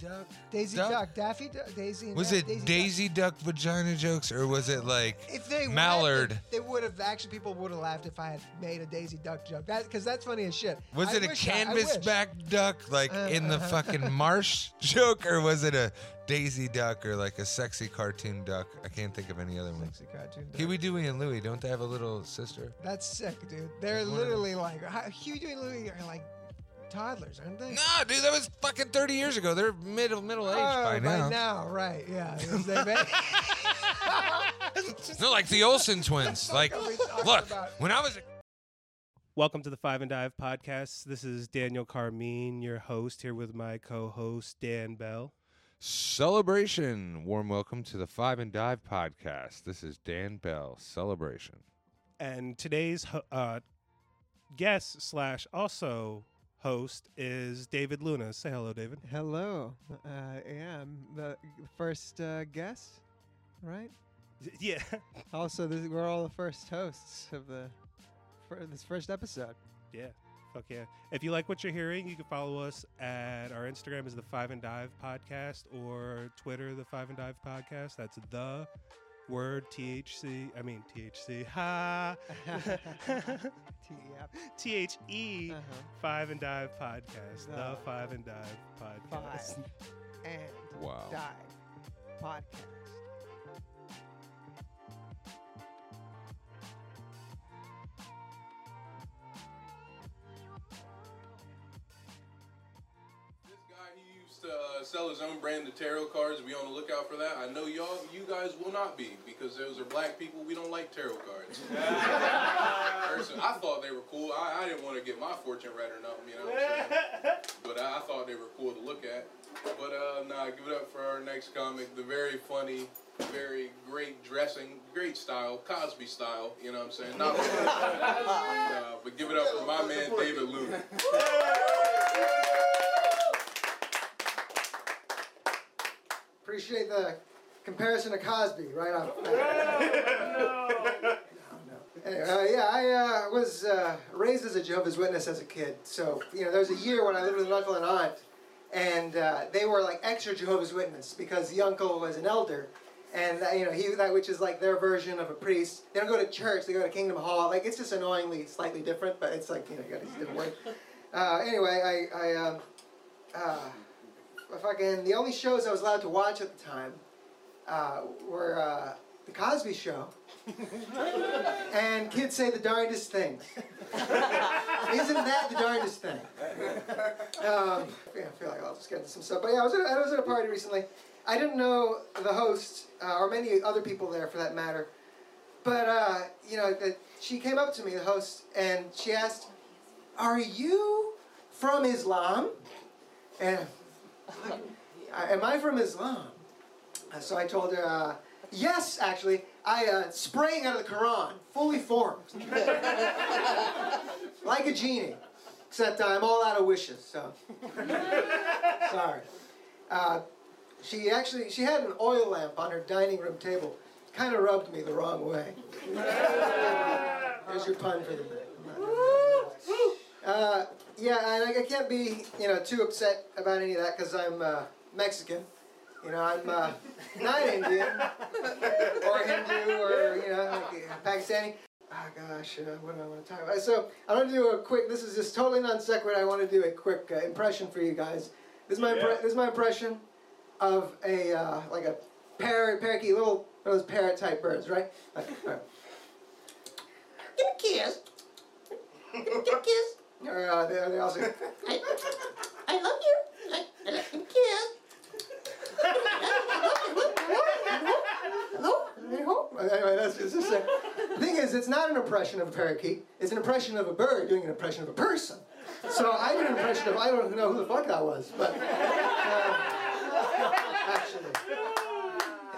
Duck. Daisy Duck, Daffy Duck, Daisy. And Was it Daisy, Daisy Duck vagina jokes or was it like If they Mallard? laughed, they would have actually people would have laughed if I had made a Daisy Duck joke. That because that's funny as shit. Was I it a wish I- I wish. canvasback duck like Uh, in the uh-huh. fucking marsh joke, or was it a Daisy duck or like a sexy cartoon duck? I can't think of any other ones. Sexy cartoon duck. Huey, Dewey, and Louie, don't they have a little sister? That's sick, dude. They're One literally like Huey, Dewey, and Louie are like toddlers, aren't they? No, dude, that was fucking 30 years ago. They're middle middle aged Oh, by now. now, right? Yeah. They ma- No, like the Olsen twins. Like, What are we talking look, about? when I was a Welcome to the Five and Dive podcast. This is Daniel Carmean, your host, here with my co-host Dan Bell. celebration, warm welcome to the Five and Dive podcast. This is Dan Bell. Celebration. And today's uh, guest slash also host is David Luna. Say hello, David. Hello. Uh, yeah, I'm the first uh, guest, right? Yeah. Also, this, we're all the first hosts of the for this first episode. Yeah. Fuck yeah. If you like what you're hearing, you can follow us at our Instagram is the Five and Dive Podcast or Twitter, the Five and Dive Podcast. That's the word THC. I mean THC. Ha. T- yep. T H E Uh-huh. Five and Dive Podcast. The The Five and Dive Podcast. Five and Wow. dive podcast. To uh, sell his own brand of tarot cards. Be on the lookout for that. I know y'all, you guys will not be because those are black people. We don't like tarot cards. Person, I thought they were cool. I, I didn't want to get my fortune read or nothing, you know what I'm saying? But I, I thought they were cool to look at. But uh, nah, give it up for our next comic, the very funny, very great dressing, great style, Cosby style. You know what I'm saying? Not uh, but give it up for my man David Luna. Appreciate the comparison to Cosby right off. the bat. No, no. Anyway, uh, yeah, I uh, was uh, raised as a Jehovah's Witness as a kid. So, you know, there was a year when I lived with an uncle and aunt, and uh, they were like extra Jehovah's Witness because the uncle was an elder. And, you know, he, that which is like their version of a priest. They don't go to church, they go to Kingdom Hall. Like, it's just annoyingly slightly different, but it's like, you know, you got these different words. Uh, anyway, I, I um, uh, fucking the only shows I was allowed to watch at the time uh, were uh, the Cosby Show and Kids Say the Darndest Things. Isn't that the darndest thing? Um, yeah, I feel like I'll just get into some stuff. But yeah, I was at, I was at a party recently. I didn't know the host uh, or many other people there for that matter. But uh, you know, the, she came up to me, the host, and she asked, "Are you from Islam?" And am I from Islam? So I told her, uh, yes, actually. I uh, sprang out of the Quran, fully formed. like a genie. Except I'm all out of wishes, so. Sorry. Uh, she actually, she had an oil lamp on her dining room table. Kind of rubbed me the wrong way. There's your pun for the day. Uh, yeah, and I, I can't be, you know, too upset about any of that because I'm uh, Mexican. You know, I'm uh, not Indian or Hindu or you know like, uh, Pakistani. Oh gosh, uh, what do I want to talk about? So I want to do a quick. This is just totally non sequitur. I want to do a quick uh, impression for you guys. This is my impre- this is my impression of a uh, like a parrot, parakeet, little one of those parrot type birds, right? All right. all right. Give me a kiss. Give me a kiss. Uh, they, they also. I, I love you. I, I love you. Hello? Hello? Anyway, that's just. The thing is, it's not an impression of a parakeet. It's an impression of a bird doing an impression of a person. So I did an impression of, I don't know who the fuck that was, but. Uh, actually.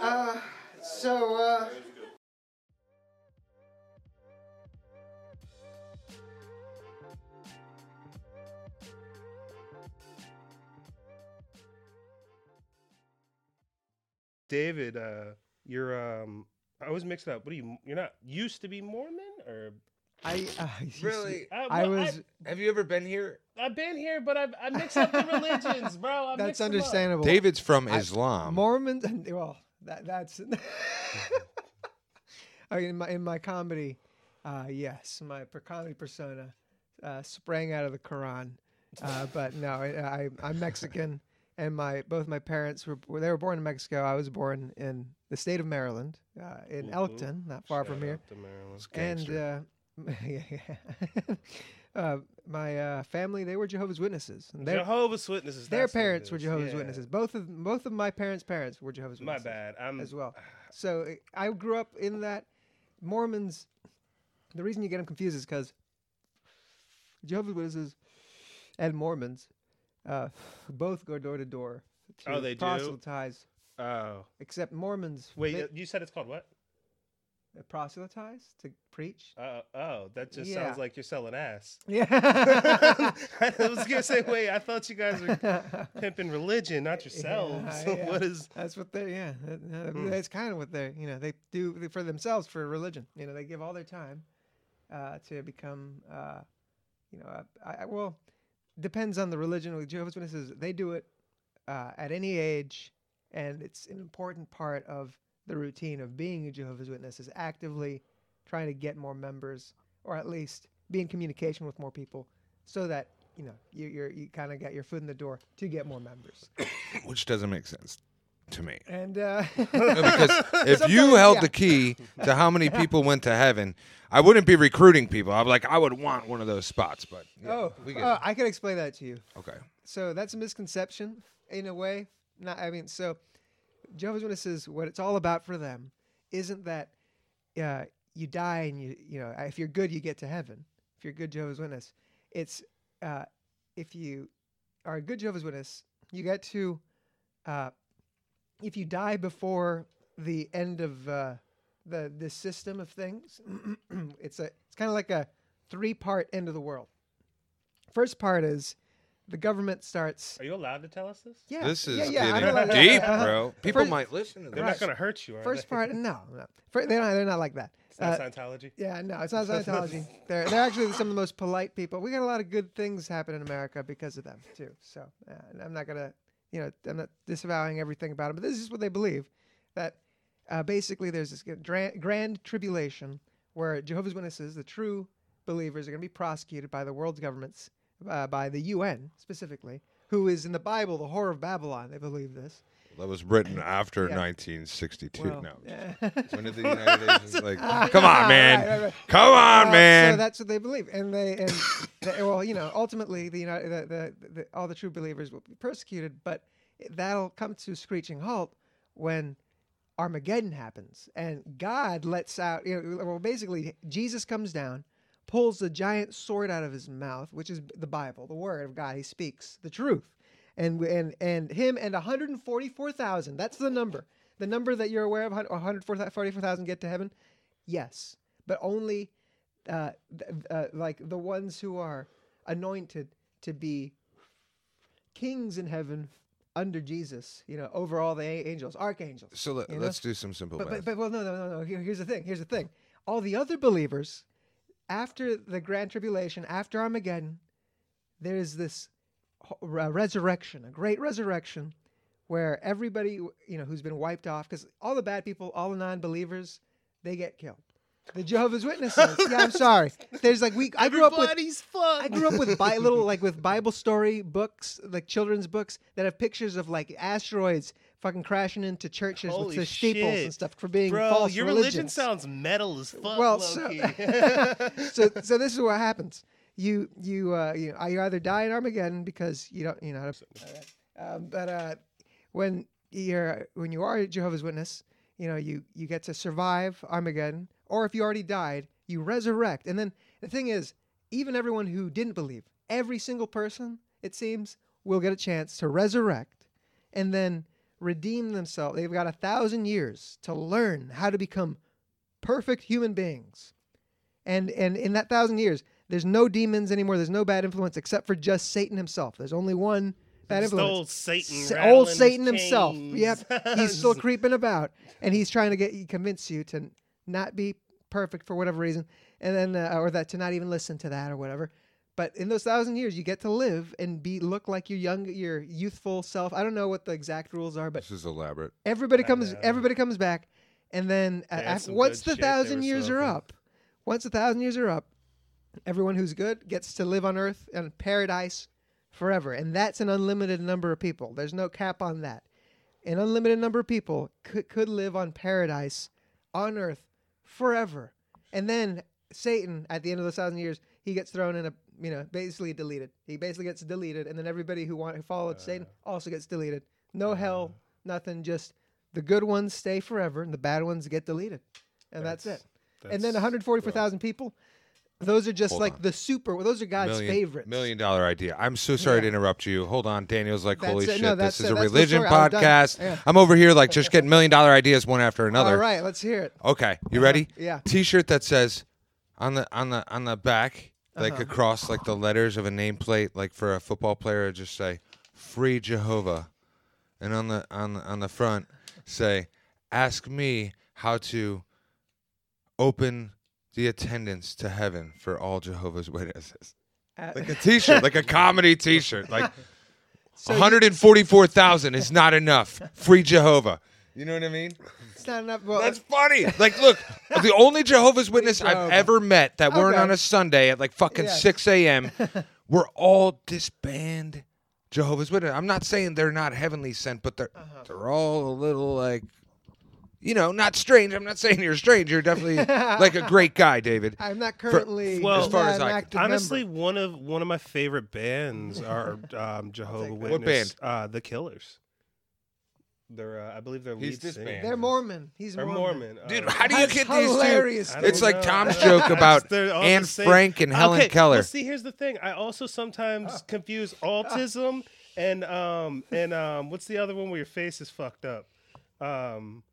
Uh, so, uh. David, uh, you're um I always mix it up. What are you you're not used to be Mormon or I uh, Really? Uh, I well, was. Have you ever been here? I've been here, but I've, I mix up the religions, bro. I that's understandable. David's from I- Islam. Mormons. Well, that that's. I mean, in my in my comedy, uh, yes, my per comedy persona uh, sprang out of the Quran, uh, but no, I, I I'm Mexican, and my both my parents were they were born in Mexico. I was born in the state of Maryland, uh, in Whoop, Elkton, not far from here. to Maryland. And uh, yeah, yeah. uh, my uh, family, they were Jehovah's Witnesses. And their Jehovah's Witnesses. their that's what it parents were. Jehovah's Yeah. Witnesses. Both of both of my parents' parents were Jehovah's Witnesses. My Witnesses. bad. I'm as well. So I grew up in that. Mormons. The reason you get them confused is because Jehovah's Witnesses and Mormons uh, both go door to door. to Oh, they do? proselytize. Oh, Except Mormons. wait. they, you said it's called what? uh, proselytize to preach. Uh, oh, that just Yeah. sounds like you're selling ass. Yeah. I was gonna say, wait. I thought you guys were pimping religion, not yourselves. Yeah, yeah. what is? That's what they yeah. that- that- Hmm. That's kind of what they you know they do for themselves for religion. You know they give all their time uh, to become uh, you know I, I, well depends on the religion. With Jehovah's Witnesses, they do it uh, at any age, and it's an important part of the routine of being a Jehovah's Witness is actively trying to get more members, or at least be in communication with more people, so that you know you you kind of got your foot in the door to get more members. which doesn't make sense to me. And uh, No, because if you held yeah. the key to how many people went to heaven, I wouldn't be recruiting people. I'm like, I would want one of those spots, but yeah, oh, we get oh. I can explain that to you. okay. So that's a misconception in a way. Not, I mean, so Jehovah's Witnesses, what it's all about for them, isn't that uh, you die and you, you know, if you're good, you get to heaven. If you're a good Jehovah's Witness, it's uh, if you are a good Jehovah's Witness, you get to, uh, if you die before the end of uh, the this system of things, it's a it's kind of like a three part end of the world. First part is the government starts. Are you allowed to tell us this? Yeah, This is yeah, yeah, getting allowed deep, uh-huh. bro. People First- might listen to this. They're not gonna hurt you. Are First they? part, no, no. Fir- they're not. They're not like that. It's not Uh, Scientology. yeah, no, it's not Scientology. they're they're actually some of the most polite people. We got a lot of good things happen in America because of them too. So uh, I'm not gonna, you know, I'm not disavowing everything about them, but this is what they believe that uh, basically there's this gra- grand tribulation where Jehovah's Witnesses, the true believers, are gonna be prosecuted by the world's governments, uh, by the UN specifically, who is in the Bible the whore of Babylon. They believe this. That was written after Yeah. 1962. Well, no. yeah. When did the United Nations like? Ah, Come on, man. right, right, right. Come on, Uh, man. So that's what they believe, and they and they, well, you know, ultimately the United, the, the, the all the true believers will be persecuted, but that'll come to a screeching halt when Armageddon happens, and God lets out. You know, well, basically, Jesus comes down, pulls the giant sword out of his mouth, which is the Bible, the Word of God. He speaks the truth, and and and him and 144,000. That's the number. The number that you're aware of, 144,000 get to heaven. Yes, but only uh, uh, like the ones who are anointed to be kings in heaven under Jesus. You know, over all the angels, archangels. so let, you know? let's do some simple But, math. but, but well, no, no, no, no. Here, here's the thing. Here's the thing. All the other believers, after the grand tribulation, after Armageddon, there is this Uh, resurrection, a great resurrection, where everybody, you know, who's been wiped off, because all the bad people, all the non-believers, they get killed. The Jehovah's Witnesses. yeah, I'm sorry. There's like we. I grew up with. Everybody's fucked. I grew up with bi- little like with Bible story books, like children's books that have pictures of like asteroids fucking crashing into churches Holy with the steeples and stuff for being Bro, false your religion sounds metal as fuck. Well, low-key. so so this is what happens. You you uh you, know, you either die in Armageddon because you don't you know how to, um, but uh when you're when you are a Jehovah's Witness, you know you you get to survive Armageddon, or if you already died, you resurrect. And then the thing is, even everyone who didn't believe, every single person it seems will get a chance to resurrect, and then redeem themselves. They've got a thousand years to learn how to become perfect human beings. And and in that thousand years, there's no demons anymore. There's no bad influence except for just Satan himself. There's only one bad Just influence. old Satan. Sa- old Satan himself. Yep, he's still creeping about, and he's trying to get convince you to not be perfect for whatever reason. and then uh, or that to not even listen to that or whatever. But in those thousand years, you get to live and be look like your young, your youthful self. I don't know what the exact rules are, but This is elaborate. everybody I comes, know. everybody comes back, and then uh, They had af- some once the thousand years are up, once the thousand years are up, everyone who's good gets to live on Earth and paradise forever, and that's an unlimited number of people. There's no cap on that. An unlimited number of people could could live on paradise on Earth forever, and then Satan at the end of the thousand years he gets thrown in a you know basically deleted. He basically gets deleted, and then everybody who want who followed uh. Satan also gets deleted. No uh. hell, nothing. Just the good ones stay forever, and the bad ones get deleted, and that's, it. And then 144,000 people. Those are just Hold like on. the super. Well, those are God's million, favorites. Million dollar idea. I'm so sorry Yeah. to interrupt you. Hold on. Daniel's like, That's holy it. shit, No, this is it. a That's religion story. I was podcast. Yeah. I'm over here like just getting million dollar ideas one after another. All right, let's hear it. Okay, you ready? Yeah. T-shirt that says on the on the on the back, like Uh-huh. across like the letters of a nameplate, like for a football player, just say "Free Jehovah," and on the on the, on the front say, "Ask me how to open the attendance to heaven for all Jehovah's Witnesses." Uh, Like a T-shirt, like a comedy T-shirt, like. so you- 144,000 is not enough. Free Jehovah. You know what I mean? it's not enough. Well, That's funny. Like, look, the only Jehovah's Witness I've ever met that weren't Okay. on a Sunday at like fucking Yes. 6 a.m. were all disbanded Jehovah's Witness. I'm not saying they're not heavenly sent, but they're Uh-huh. they're all a little like, you know, not strange. I'm not saying you're strange. You're definitely like a great guy, David. I'm not currently. well, as far not as I can- active Honestly, member. one of one of my favorite bands are um, Jehovah. Witness. What band? Uh, the Killers. They're, uh, I believe they're He's lead this singer. band. they're Mormon. He's Or Mormon. Mormon. Dude, uh, how do you That's get these two? hilarious. I It's like know. Tom's joke about They're Anne. Frank and Helen okay, Keller. Well, see, here's the thing. I also sometimes confuse autism and um and um what's the other one where your face is fucked up? Um,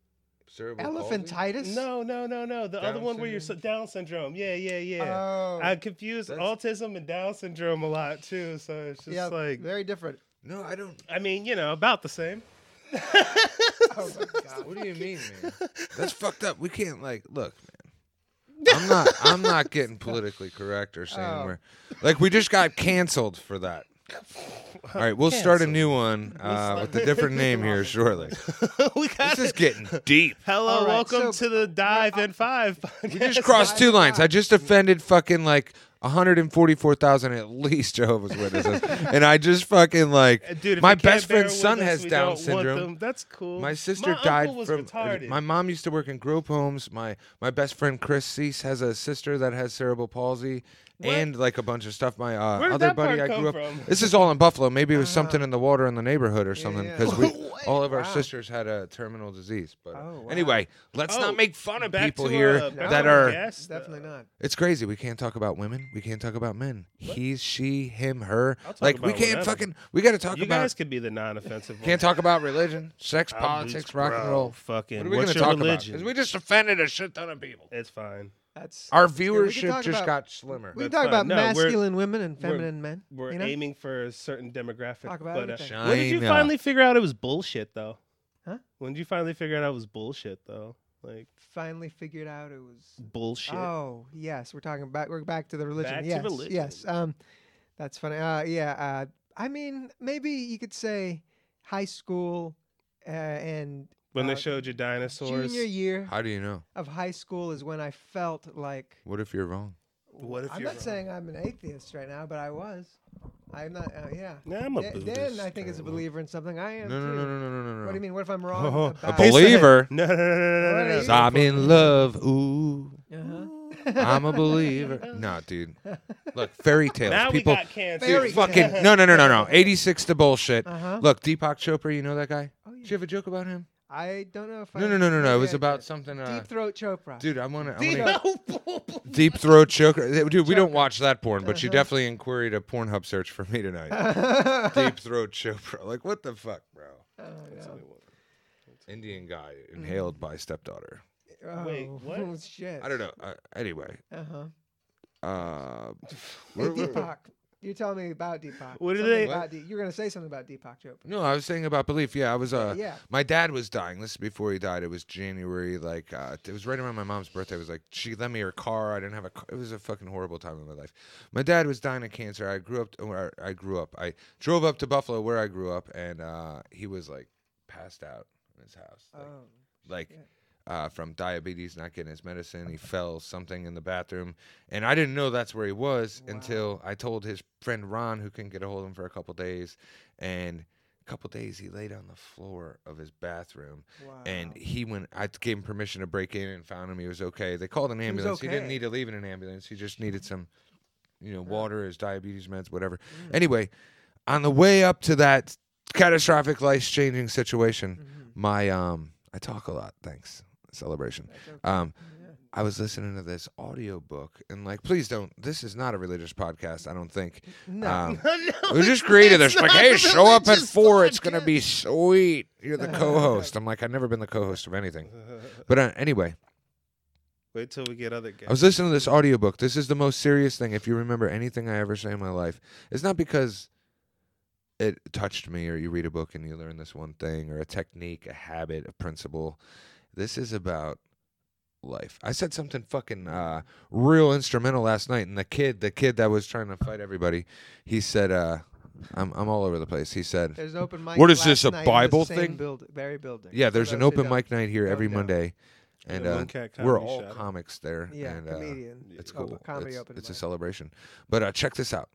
Elephantitis. no, no, no, no. The other Down one where you're Down syndrome. Yeah, yeah, yeah. Oh. I confuse That's- autism and Down syndrome a lot too. So it's just yeah, like, very different. No, I don't. I mean, you know, about the same. Oh my god. What do you mean, man? That's fucked up. We can't like look, man. I'm not. I'm not getting politically correct or saying Oh. we're like we just got canceled for that. All right, we'll start a new one uh, with a different name here shortly. we got This is it. getting deep. Hello, All right, welcome so- to the Dive in Five. We podcast. just crossed two lines. I just offended fucking like 144,000 at least Jehovah's Witnesses, and I just fucking like Uh, Dude, my best friend's son us, has Down syndrome. That's cool. My sister My died uncle was from. retarded. My mom used to work in group homes. My my best friend Chris Cease has a sister that has cerebral palsy, What? and like a bunch of stuff. My uh, other buddy I grew up. from? This is all in Buffalo. Maybe it was something in the water in the neighborhood or something yeah. because we What? all of our Wow. sisters had a terminal disease. But uh, Oh, wow. anyway, let's Oh, not make fun of people to, here uh, back that to are. guest, uh, Definitely not. It's crazy. We can't talk about women. We can't talk about men. He's, she, him, her. I'll talk Like we can't whatever. fucking. We got to talk You about. guys could be the non-offensive. Can't talk about religion, sex, I'll politics, be- rock and roll. Fucking. What are we what's gonna your talk about? religion? Because we just offended a shit ton of people. It's fine. That's Our that's good. We can viewership just about- got slimmer. We can talk fine. about No, masculine women and we're- feminine men. We're you know? aiming for a certain demographic. Talk about but, uh, when did you finally figure out it was bullshit, though? Huh? When did you finally figure out it was bullshit, though? Like Finally figured out it was. bullshit. Oh yes, we're talking back. We're back to the religion. Back to yes, religion. yes. Um, that's funny. Uh, yeah. Uh, I mean, maybe you could say high school uh, and when uh, they showed you dinosaurs. junior year How do you know? of high school is when I felt like. What if you're wrong? What if I'm you're not wrong? saying I'm an atheist right now, but I was. I'm not. Uh, yeah. Nah, I'm a Da- Dan, Buddhist, I think, is a believer in something. I am No, no, too. no, no, no, no, no, no. What do you mean? What if I'm wrong? Oh, A about- believer. No, no, no, no, no, no, no, no. I'm in love. Ooh, Uh-huh. I'm a believer. no, dude. Look, fairy tales. Now People, we got cancer. Fairy dude, fucking no, no, no, no, no. 86 to bullshit. Uh-huh. Look, Deepak Chopra. You know that guy? Oh, Did yeah. you have a joke about him? I don't know if I. No, no, no, no, no. It was about did. something. Uh, Deep Throat Chopra. dude, I want to. Deep- Deep throat choker. Dude, we don't watch that porn, but she Uh-huh. definitely inquired a Pornhub search for me tonight. Deep throat Chopra. Like, what the fuck, bro? Oh, no. Indian guy inhaled by stepdaughter. Wait, Oh, what? shit. I don't know. Uh, anyway, Uh huh. uh, Hey, where- where- Deepak. You're telling me about Deepak. What did Something they- About De- you're gonna say something about Deepak Chopra. No, I was saying about belief. Yeah, I was. Uh, yeah. My dad was dying. This is before he died. It was January. Like uh, it was right around my mom's birthday. It was like she lent me her car. I didn't have a. car. It was a fucking horrible time in my life. My dad was dying of cancer. I grew up. I grew up. I drove up to Buffalo, where I grew up, and uh, he was like passed out in his house. Like, Oh. like shit. Uh, from diabetes, not getting his medicine. He fell something in the bathroom, and I didn't know that's where he was until I told his friend Ron, who couldn't get a hold of him for a couple days, and a couple days he laid on the floor of his bathroom, Wow. and he went. I gave him permission to break in and found him. He was okay. They called an ambulance. He didn't need to leave in an ambulance. He just needed some, you know, water, his diabetes meds, whatever. Mm. Anyway, on the way up to that catastrophic, life changing situation, Mhm. my um, I talk a lot. Thanks celebration. Um, I was listening to this audiobook and like, please don't. This is not a religious podcast. I don't think. No. Um, no, was just created. It's like, hey, show up at four. It's gonna be sweet. You're the co-host. I'm like, I've never been the co-host of anything. But uh, anyway, Wait till we get other guests. I was listening to this audiobook. This is the most serious thing. If you remember anything I ever say in my life, it's not because it touched me or you read a book and you learn this one thing or a technique, a habit, a principle. This is about life. I said something fucking uh, real instrumental last night, and the kid, the kid that was trying to fight everybody, he said, uh, "I'm I'm all over the place." He said, There's an open mic. What is last this, a night in the Bible same thing? Build, very building. "Yeah, For there's an open mic night here every know. Monday, and Yeah, uh, Lone Cat we're all Shadow. comics there." Yeah, and, uh, comedian. it's Oh, cool. comedy it's, open it's a mic. celebration. But uh, check this out.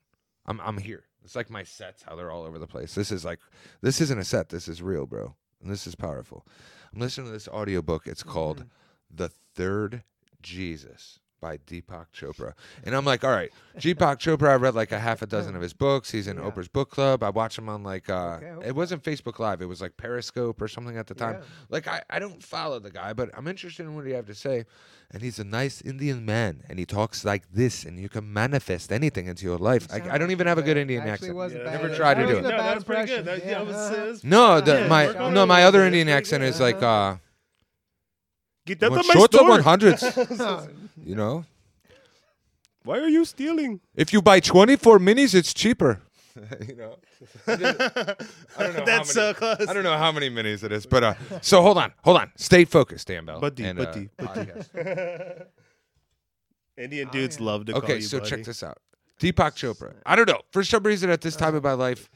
I'm I'm here. It's like my sets, how they're all over the place. This is like this isn't a set. This is real, bro. And this is powerful. I'm listening to this audiobook. It's called Mm-hmm. The Third Jesus by Deepak Chopra. And I'm like, all right, Deepak Chopra, I read like a half a dozen of his books. He's in Yeah. Oprah's book club. I watch him on like uh Okay, it wasn't Facebook Live, it was like Periscope or something at the time. Yeah. Like I, I don't follow the guy, but I'm interested in what he have to say. And he's a nice Indian man, and he talks like this, and you can manifest anything into your life. I, I don't even have a good Indian accent. wasn't Yeah. bad. Never That tried to do it. No, bad that's pretty good. That, yeah, was, it was- No, the, my no my other Indian accent is like uh, Get that "Well, to my short of store. 100s, Oh, you know. Why are you stealing? If you buy 24 minis, it's cheaper. you know. I don't know how That's many- so close. I don't know how many minis it is, but uh, so hold on, hold on, stay focused, Dan Bell. Buddy, and, uh, buddy, podcast. Indian Oh, dudes yeah. love to call Okay, so buddy. check this out. Deepak Chopra. I don't know. For some reason, at this time of my life,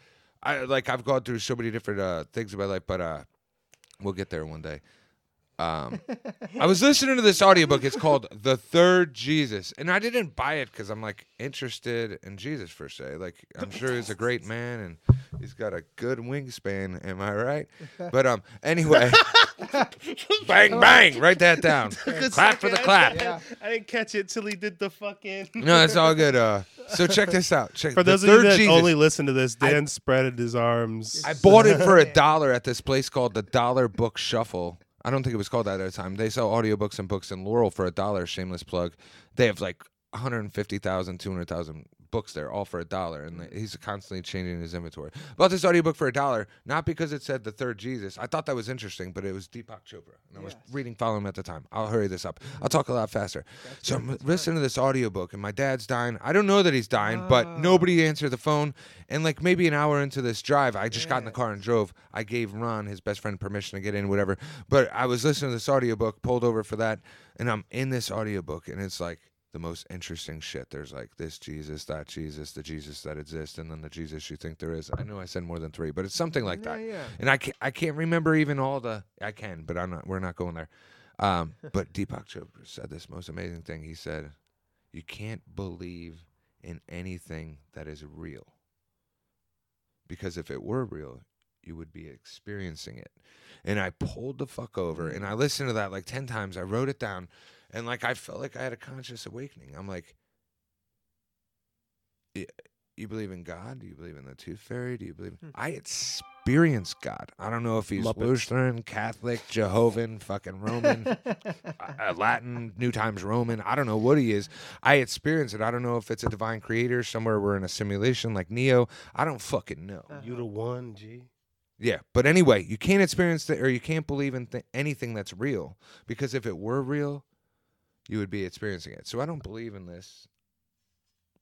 I like I've gone through so many different uh, things in my life, but uh, we'll get there one day. Um, I was listening to this audiobook. It's called The Third Jesus, and I didn't buy it because I'm like interested in Jesus per se. Like I'm sure he's a great man and he's got a good wingspan. Am I right? But um, anyway, bang bang, write that down. Clap for the clap. Yeah. I didn't catch it till he did the fucking. No, it's all good. Uh, so check this out. Check For the those of you that Jesus. only listen to this, Dan spreaded his arms. I bought it for a dollar at this place called the Dollar Book Shuffle. I don't think it was called that at the time. They sell audiobooks and books in Laurel for a dollar. Shameless plug. They have like 150,000, 200,000 books there, all for a dollar. And he's constantly changing his inventory. Bought this audiobook for a dollar, not because it said the third Jesus. I thought that was interesting, but it was Deepak Chopra. And I was Yes. reading, following him at the time. I'll hurry this up. I'll talk a lot faster. so I'm listening to this audiobook, and my dad's dying. I don't know that he's dying, but Oh. nobody answered the phone. And like maybe an hour into this drive, I just got in the car and drove. I gave Ron, his best friend, permission to get in, whatever. But I was listening to this audiobook, pulled over for that, and I'm in this audiobook, and it's like the most interesting shit. There's like this Jesus, that Jesus, the Jesus that exists, and then the Jesus you think there is. I know I said more than three, but it's something like yeah, that. yeah. And I can't, I can't remember even all the. I can, but I'm not. We're not going there. Um, but Deepak Chopra said this most amazing thing. He said, "You can't believe in anything that is real, because if it were real, you would be experiencing it." And I pulled the fuck over, and I listened to that like ten times. I wrote it down, and like I felt like I had a conscious awakening. I'm like, "You believe in God? Do you believe in the Tooth Fairy? Do you believe?" Hmm. I experienced God. I don't know if he's Muppets. Lutheran, Catholic, Jehovah, fucking Roman, uh, Latin, New Times Roman. I don't know what he is. I experienced it. I don't know if it's a divine creator somewhere we're in a simulation like Neo. I don't fucking know. Uh, You the one, G. Yeah, but anyway, you can't experience that or you can't believe in th- anything that's real because if it were real, you would be experiencing it. So I don't believe in this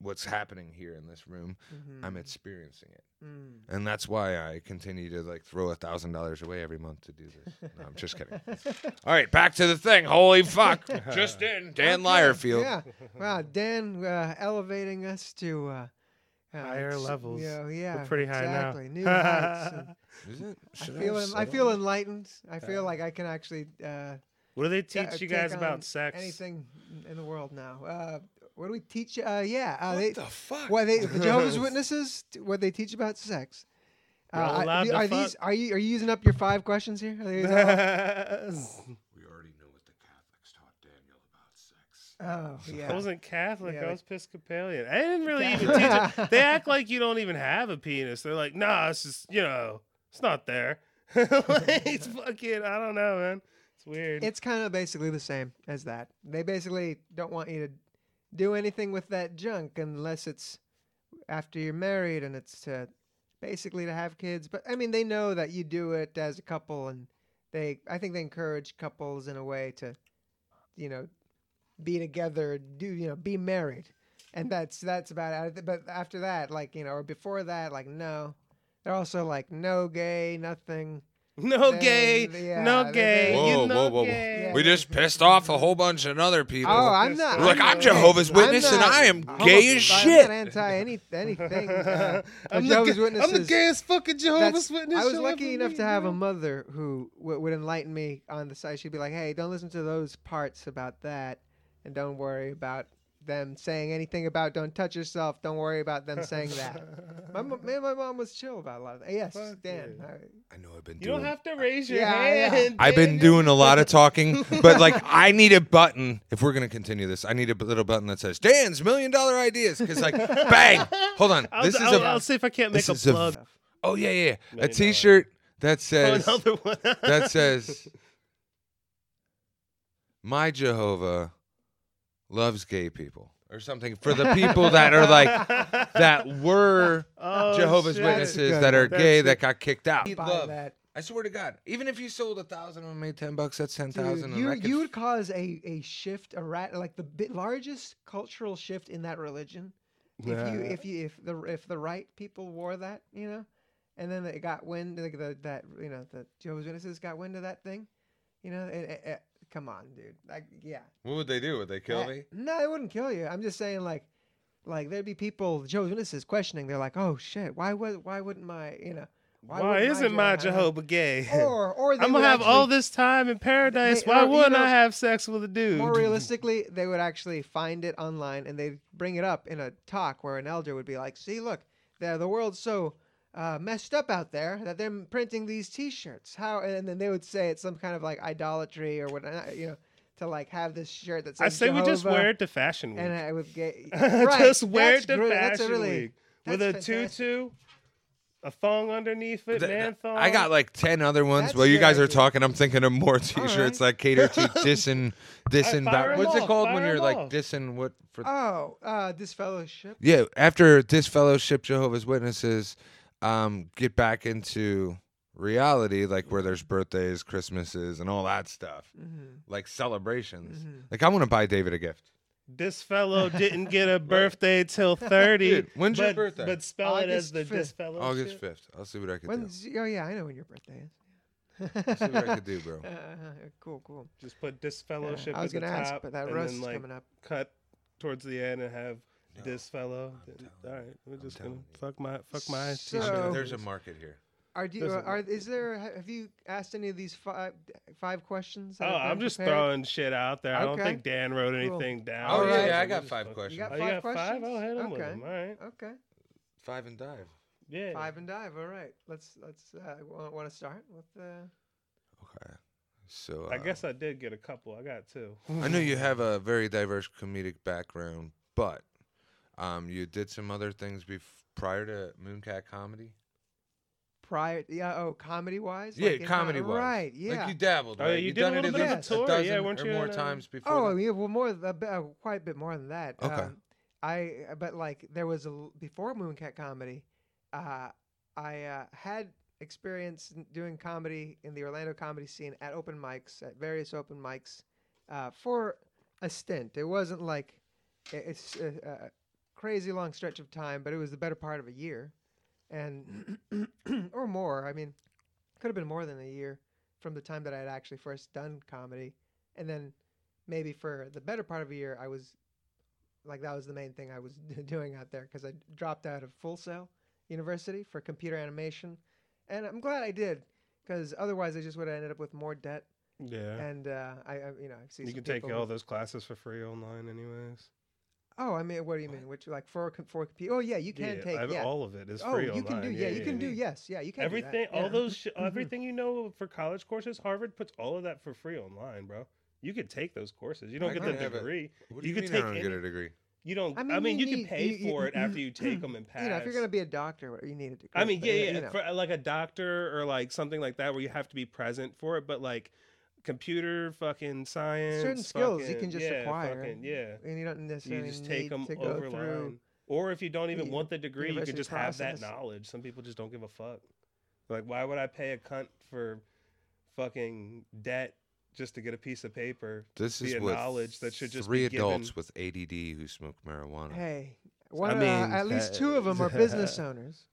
what's happening here in this room. Mm-hmm. I'm experiencing it, Mm. and that's why I continue to like throw a thousand dollars away every month to do this. No, I'm just kidding. All right, back to the thing. Holy fuck! just in Dan Lyerfield. Yeah. Wow, Dan uh, elevating us to uh, uh, Higher s- levels. Yeah, yeah. pretty high now. New heights. Is it? I feel have en- I feel enlightened. I feel like I can actually uh, What do they ta- teach you guys about sex? Anything in the world now. Uh, what do we teach? Uh, yeah. Uh, What they, the fuck? What they the Jehovah's Witnesses? t- What they teach about sex? We're I- allowed do- to are fuck. these? Are you are you using up your five questions here? Are these We already know what the Catholics taught Daniel about sex. oh yeah. I wasn't Catholic. Yeah, I was Episcopalian. I didn't really even teach it. They act like you don't even have a penis. They're like, nah, it's just, you know, it's not there. it's fucking, I don't know, man. It's weird. It's kind of basically the same as that. They basically don't want you to do anything with that junk unless it's after you're married and it's to basically to have kids. But I mean, they know that you do it as a couple, and they I think they encourage couples in a way to, you know, be together, do you know, be married, and that's that's about it. But after that, like you know, or before that, like no, they're also like no gay, nothing. No Then, gay. yeah, no gay. they- you Whoa, know whoa, whoa, whoa. gay. We just pissed off a whole bunch of other people. Oh, I'm not. You're like, I'm I'm not- Jehovah's I'm Witness and not I am gay as I'm shit. not anti any anything. Uh, I'm, the, Jehovah's ga- Witnesses. I'm the gayest fucking Jehovah's Witness. I was lucky enough meet, to have a mother who w- would enlighten me on the side. She'd be like, "Hey, don't listen to those parts about that, and don't worry about them saying anything about don't touch yourself. Don't worry about them saying that." My mo- man, my mom was chill about a lot of that. Yes, Fuck Dan. yeah. I- I know I've been You doing. don't have to raise your Yeah, yeah. hand. I've been doing a lot of talking, but like I need a button. If we're gonna continue this, I need a little button that says Dan's million dollar ideas. Because like, bang! Hold on. I'll, This is I'll, a. I'll see if I can't make this a is a v- plug. Oh yeah, yeah. A Million T-shirt that Oh, says another one. that says my Jehovah loves gay people or something for the people that are like that were Oh, Jehovah's shit. Witnesses good that are one. gay That's that got kicked out. buy Love. that. I swear to God, even if you sold a thousand and made ten bucks, that's ten thousand. Dude, thousand. you you would cause a, a shift, a rat like the bi- largest cultural shift in that religion. If you if you if the if the right people wore that, you know, and then it got wind like the that you know the Jehovah's Witnesses got wind of that thing, you know, it, it, it- come on, dude, like yeah. What would they do? Would they kill Uh, me? No, they wouldn't kill you. I'm just saying like. Like there'd be people, Jehovah's Witnesses, questioning. They're like, "Oh shit, why would, why wouldn't my, you know, Why, wouldn't isn't my Jehovah-" Jehovah gay? Or, or I'm gonna have actually- all this time in paradise. They- Why or, wouldn't know, I have sex with a dude? More realistically, they would actually find it online and they'd bring it up in a talk where an elder would be like, "See, look, the the world's so uh, messed up out there that they're printing these T-shirts. How?" And then they would say it's some kind of like idolatry or what, you know, to like have this shirt that says I say we just wear it to Fashion Week. and I would get just wear it to great. Fashion really Week with a that's fantastic. tutu, a thong underneath it, Th- man thong. I got like ten other ones. That's While you guys are talking, I'm thinking of more T-shirts that cater to dissing, dissing. fire 'em what's it called when fire you're 'em like off. dissing? What for? Oh, uh, disfellowship. yeah, after disfellowship, Jehovah's Witnesses um, get back into reality, like where there's birthdays, Christmases, and all that stuff, Mm-hmm. like celebrations. Like I want to buy David a gift. This fellow didn't get a birthday till 30. Dude, when's your birthday? But spell it as the 5th. disfellowship. August fifth. I'll see what I can do. Oh yeah, I know when your birthday is. I'll see what I can do, bro. Uh, cool, cool. Just put Yeah, disfellowship I was at gonna ask, top, but that and roast is like coming up. cut towards the end and have this fellow. telling All right, we're just gonna you. fuck my fuck my So- t-shirt. There's a market here. Are do, There's uh, are is there have you asked any of these five five questions? Oh, I'm just prepared? throwing shit out there. I don't think Dan wrote Cool. anything down. Oh, yeah, right. yeah, I got five questions. You got Oh, five you got questions? five? Oh, hit him with them. All right. Okay, Five and dive. Yeah. five and dive. All right, let's let's uh, want to start with uh, Okay. So I uh, guess I did get a couple. I got two. I know you have a very diverse comedic background, but um, you did some other things bef- prior to Mooncat Comedy. prior. Yeah. Oh, comedy wise. yeah, comedy wise. Right. Yeah. Like you dabbled. Oh, right? you You've did a done it little at bit of a least tour, yeah, dozen weren't or you more in, uh, times before. Oh, that? yeah. Well, more th- a bit, uh, quite a bit more than that. Okay. Um, I but like there was a l- before Mooncat comedy, uh, I uh, had experience doing comedy in the Orlando comedy scene at open mics at various open mics uh, for a stint. It wasn't like it's uh, uh, crazy long stretch of time, but it was the better part of a year, and or more. I mean, could have been more than a year from the time that I had actually first done comedy, and then maybe for the better part of a year, I was like that was the main thing I was doing out there because I dropped out of Full Sail University for computer animation, and I'm glad I did because otherwise I just would have ended up with more debt. Yeah. And uh, I, I, you know, I see you can take all those classes for free online, anyways. Oh, I mean, what do you mean? Which like for com- for computer? Oh yeah, you can yeah, take I've- yeah. all of it is oh, free you online. can do yeah, you can do yes yeah you can do that, everything. All yeah. those sh- mm-hmm. everything you know for college courses. Harvard puts all of that for free online, bro. You could take those courses. You don't I get the have a- degree. What do You you, could mean I take don't get a degree? You don't. I I mean, mean, you you, need- can pay you- you- for it after you take them and pass. You know, if you're gonna be a doctor, you need a degree. I mean, yeah, yeah, you know. for like a doctor or like something like that where you have to be present for it, but like computer fucking science, certain skills you can just yeah, acquire, fucking- yeah, and you don't necessarily you necessarily just need take them over through. line. Or if you don't even the want the degree, you can university just have that knowledge. Some people just don't give a fuck. Like, why would I pay a cunt for fucking debt just to get a piece of paper? This is via with knowledge that should just three be adults given- with ADD who smoke marijuana. Hey, one, uh, mean, at least two of them are business owners,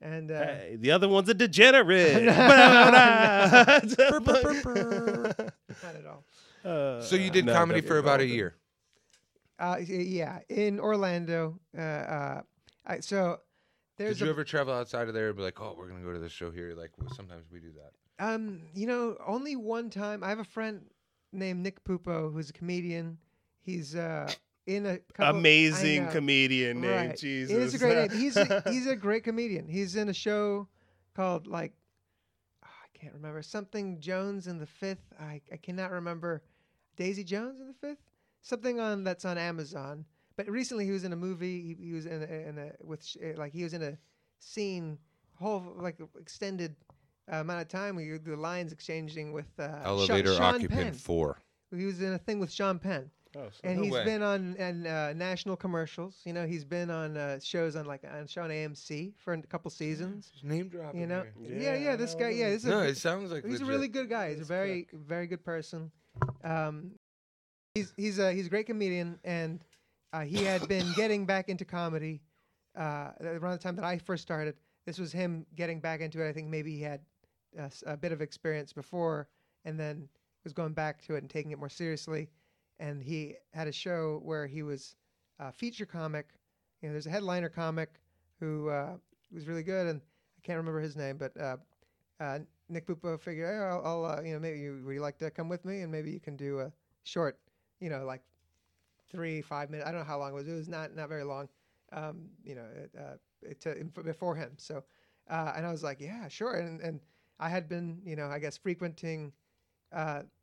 and uh, Hey, the other one's a degenerate. not at all. Uh, So you did no, comedy for about a year. Uh, yeah, in Orlando. Uh, uh, I, so there's Did you a ever travel outside of there and be like, oh, we're gonna go to this show here? Like w- sometimes we do that. Um, you know, only one time. I have a friend named Nick Pupo who's a comedian. He's uh in a couple, Amazing know, comedian name, right. Jesus. It is a great name. He's a, he's a great comedian. He's in a show called like oh, I can't remember something Jones in the Fifth. I I cannot remember Daisy Jones in the Fifth. Something on that's on Amazon. But recently he was in a movie. He, he was in a, in a with sh- uh, like he was in a scene whole like extended uh, amount of time. We the lines exchanging with uh, Sha- Elevator Sean occupant Penn. four. He was in a thing with Sean Penn, Oh, so and No he's way. been on and uh, national commercials. You know, he's been on uh, shows on like on show on AMC for a couple seasons. Just name dropping. You know, here. yeah, yeah. This guy, yeah, this is No, a, it sounds like he's a really good guy. He's a That's very, very good person. Um, he's he's a he's a great comedian, and uh, he had been getting back into comedy uh, around the time that I first started. This was him getting back into it. I think maybe he had a, s- a bit of experience before, and then was going back to it and taking it more seriously. And he had a show where he was a feature comic. You know, there's a headliner comic who uh, was really good, and I can't remember his name, but uh, uh, Nick Pupo figured, hey, I'll, I'll uh, you know, maybe you, would you like to come with me, and maybe you can do a short, you know, like three, five minutes. I don't know how long it was. It was not not very long. Um, you know, it, uh, to, before him. So, uh, and I was like, yeah, sure. And and I had been, you know, I guess frequenting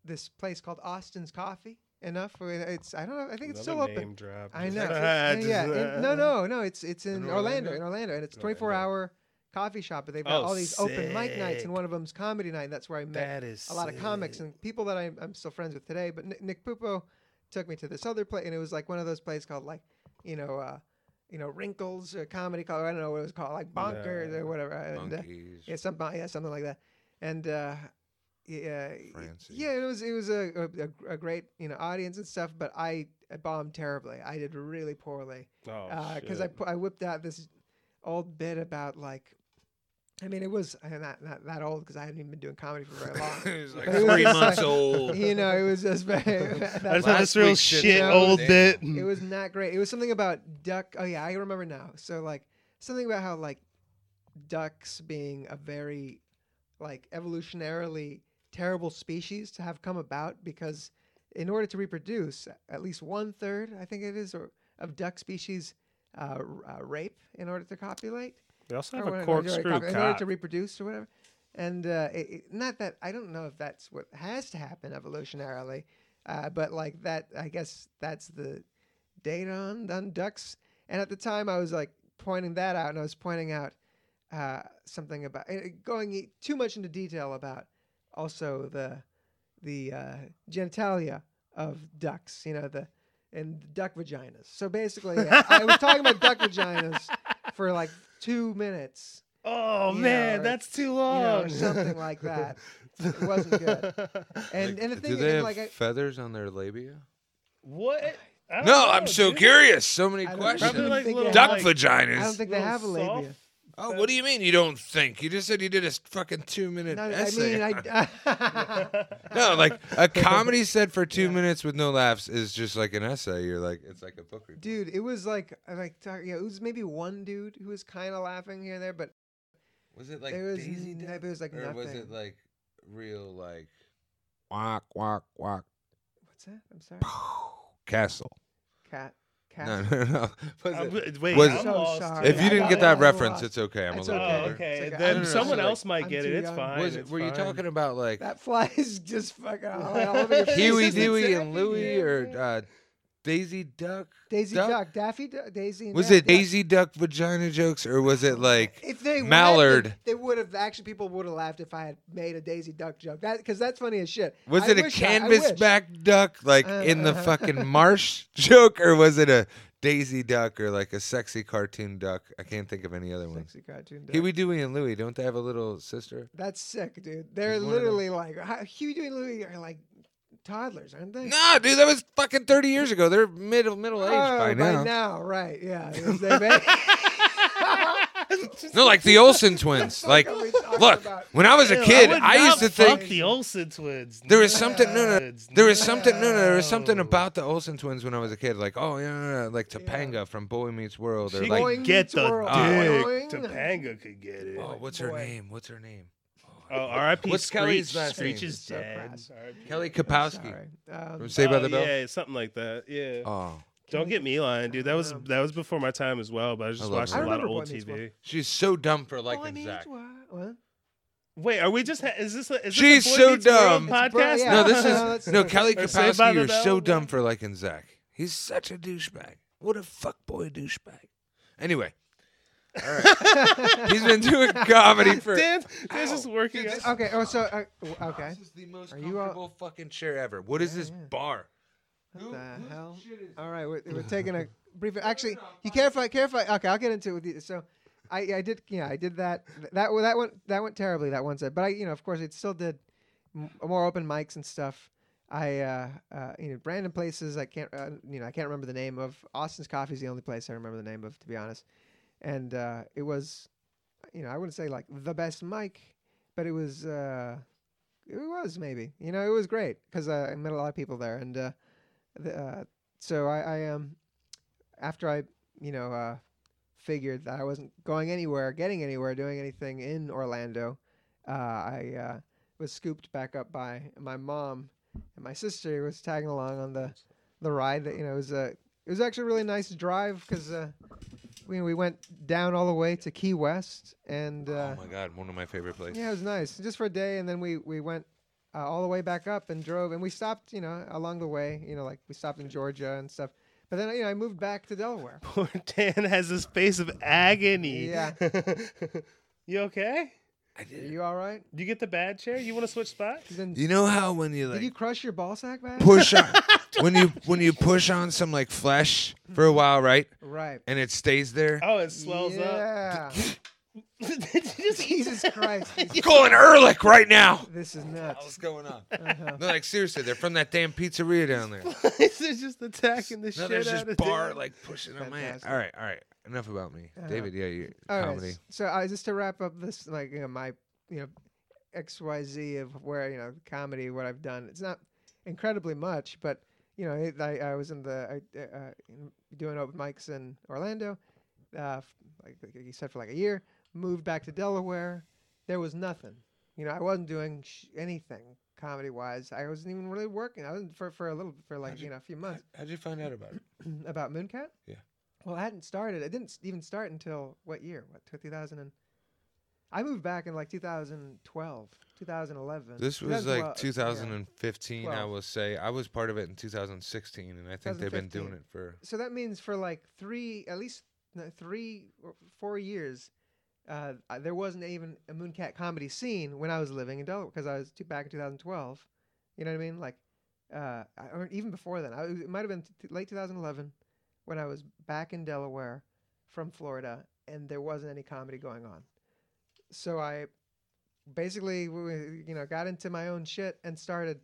this place called Austin's Coffee enough. Mean, It's I don't know. I think it's still open. drop. I know. Ah, yeah, yeah. in- no, no, no. It's it's in, In Orlando, Orlando? in Orlando, and it's In 24 hour coffee shop. But they've got Oh, all these open mic nights, and one of them's comedy night. And that's where I met a lot of comics and people that I, I'm still friends with today. But Nick, Nick Pupo took me to this other place, and it was like one of those places called like, you know, uh, you know, Wrinkles uh, Comedy Club. I don't know what it was called, like Bonkers No. or whatever. And, uh, yeah, something, yeah, something like that. And uh, yeah, Francie. yeah, it was it was a, a, a great you know audience and stuff, but I, I bombed terribly. I did really poorly Oh, because I I whipped out this old bit about like. I mean, it was uh, not not that old because I hadn't even been doing comedy for very long. it was like it three just months like- old. you know, it was just very. I that- just had this real shit shit was- old Damn. bit. it was not great. It was something about duck. Oh yeah, I remember now. So like something about how like ducks being a very like evolutionarily terrible species to have come about because in order to reproduce, at least one third, I think it is, or of duck species uh, uh, rape in order to copulate. They also have a whatever, in order to corkscrew cop- in order to reproduce or whatever. And uh, it, it- not that I don't know if that's what has to happen evolutionarily, uh, but like that, I guess that's the data on, on ducks. And at the time, I was like pointing that out, and I was pointing out uh, something about uh, going too much into detail about also the the uh, genitalia of ducks. You know the and duck vaginas. So basically, I, I was talking about duck vaginas for like two minutes, Oh you know, man, or- that's too you know, long. or something like that. It wasn't good. And Like, and the do thing, they and have like I, feathers on their labia? what? No, know, I'm so dude. curious. So many I questions. Like little Duck like, vaginas. I don't think they have a labia. Oh, what do you mean you don't think? You just said you did a fucking two minute No, I essay. mean, I. no, like a comedy set for two minutes with no laughs is just like an essay. You're like, it's like a book report. Dude, it was like I like yeah, it was maybe one dude who was kind of laughing here and there, but Was it like There was Daisy n- it was like or was it like real like walk walk walk what's that? I'm sorry. castle? Cat. Cat. No, no, no. Was I'm- it- wait, was I'm it- So lost. sorry. if you didn't get that reference, lost. it's okay. I'm It's a little Oh, okay. older. okay. It's. Then someone just- else might get it. It's young. fine. Was it's were you talking about like That fly is just fucking all, all over your. Huey, Dewey, and Louie, or uh, Daisy Duck? Daisy Duck? Duck, Daffy Duck, Daisy. And Was Daffy it Daisy Duck vagina jokes, or was it like If they Mallard? they, they would have actually people would have laughed if I had made a Daisy Duck joke. That because that's funny as shit. Was I it a wish I- I wish. canvasback duck like Uh, in the uh-huh. fucking marsh joke, or was it a Daisy Duck or like a sexy cartoon duck? I can't think of any other ones. Sexy cartoon duck. Huey, Dewey, and Louie, don't they have a little sister? That's sick, dude. They're He's one of them. literally like Huey, Dewey, and Louie are like toddlers, aren't they? No, dude, that was fucking thirty years ago. They're middle middle aged Oh, by now. By now, right? Yeah. Yes, they may- No, like the Olsen twins. like, are we talking look, about? when I was a Ew, kid, would I, used not to think fuck the Olsen twins. There was something no no Nuts, there was something no no there was something about the Olsen twins when I was a kid like oh yeah, yeah, yeah like Topanga from Boy Meets World or She like could get the world. dick. Boing. Topanga could get it. oh what's her name what's her name Oh, R.I.P. What's Screech. Kelly's last Screech name? is So dead. crass. R.I.P. Kelly Kapowski Sorry. Um, from Saved by Oh, the Bell Yeah, something like that. Yeah. oh Don't get me lying, dude. That was Um, that was before my time as well. But I was I just love watching her. a I lot of remember old Boy Meets TV. she's so dumb for Boy liking Zach What? Wait, are we just? Ha- is this? A, is this She's a Boy so Meets World dumb. It's bro- podcast? yeah. no this No, is that's- no Kelly Or Saved by Kapowski the you're so dumb for liking Zach he's such a douchebag what a fuckboy douchebag anyway all right he's been doing comedy for Dan, Dan's just working. Dude, out. this- Okay. Oh, so uh, w- okay. This is the most Are you all- comfortable fucking chair ever. What is Yeah, this yeah. bar? What the hell? All right, we're, we're taking a brief. Actually, you care if I care if I? Okay, I'll get into it with you. So, I, I did. Yeah, I did that. That that went that went terribly that one set. But I, you know, of course, it still did m- more open mics and stuff. I, uh, uh, you know, random places. I can't, uh, you know, I can't remember the name of. Austin's Coffee is the only place I remember the name of, to be honest. And uh, it was, you know, I wouldn't say like the best mic, but it was. Uh, it was maybe. You know, it was great because uh, I met a lot of people there, and uh, the, uh, so I, I um after I you know uh, figured that I wasn't going anywhere, getting anywhere, doing anything in Orlando, uh, I uh, was scooped back up by my mom and my sister was tagging along on the the ride. That you know it was a it was actually a really nice drive because uh, we we went down all the way to Key West and. Uh, oh my god, one of my favorite places. yeah, it was nice. Just for a day, and then we we went uh, all the way back up and drove, and we stopped, you know, along the way. You know, like we stopped in Georgia and stuff. But then, you know, I moved back to Delaware. Poor Dan has this face of agony. Yeah. you okay? I Are you all right? Do you get the bad chair? You want to switch spots? Then, You know how when you like did you crush your ball sack back? push on when you when you push on some like flesh for a while, right? right. And it stays there. Oh, it swells up. yeah. Did you just Jesus Christ. I'm calling Ehrlich right now. This is nuts. What's going on? Uh-huh. No, like seriously, they're from that damn pizzeria down there. This is just attacking the No, shit there's out this of bar Dan. like pushing on my ass. All right, all right. Enough about me, Uh-huh. David. Yeah, you All right. comedy. s- So uh, just to wrap up this, like you know, my you know, X Y Z of where you know comedy, what I've done. It's not incredibly much, but you know, it, I, I was in the I, uh, in- doing open mics in Orlando, uh, f- like, like you said, for like a year. Moved back to Delaware. There was nothing. You know, I wasn't doing sh- anything comedy wise. I wasn't even really working. I was for for a little for like you you- know a few months How'd you find out about it? about Mooncat. Yeah. Well, I hadn't started. It didn't even start until what year? What 2000 and I moved back in like 2012, 2011. This was like 2012, 2015, I will say. I was part of it in 2016, and I think they've been doing it for. So that means for like three, at least three or four years, uh, there wasn't even a Mooncat comedy scene when I was living in Delaware because I was t- back in 2012. You know what I mean? Like, uh, I- or even before then. I, it might have been t- late 2011 when I was back in Delaware from Florida, and there wasn't any comedy going on. So I basically, you know, got into my own shit and started,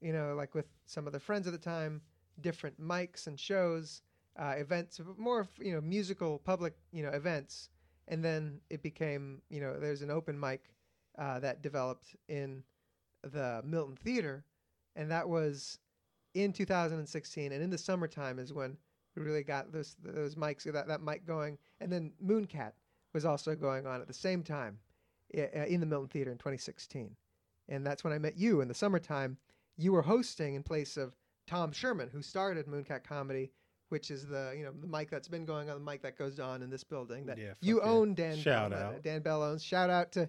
you know, like with some of the friends at the time, different mics and shows, uh, events, more you know musical public you know events, and then it became you know there's an open mic uh, that developed in the Milton Theater, and that was in 2016, and in the summertime is when we really got those those mics that that mic going, and then Mooncat was also going on at the same time uh, in the Milton Theater in 2016, and that's when I met you in the summertime. You were hosting in place of Tom Sherman, who started Mooncat Comedy, which is the you know the mic that's been going on, the mic that goes on in this building that Yeah, you fuck yeah. own. Dan Shout Bell, that out. Dan Bell owns. Shout out to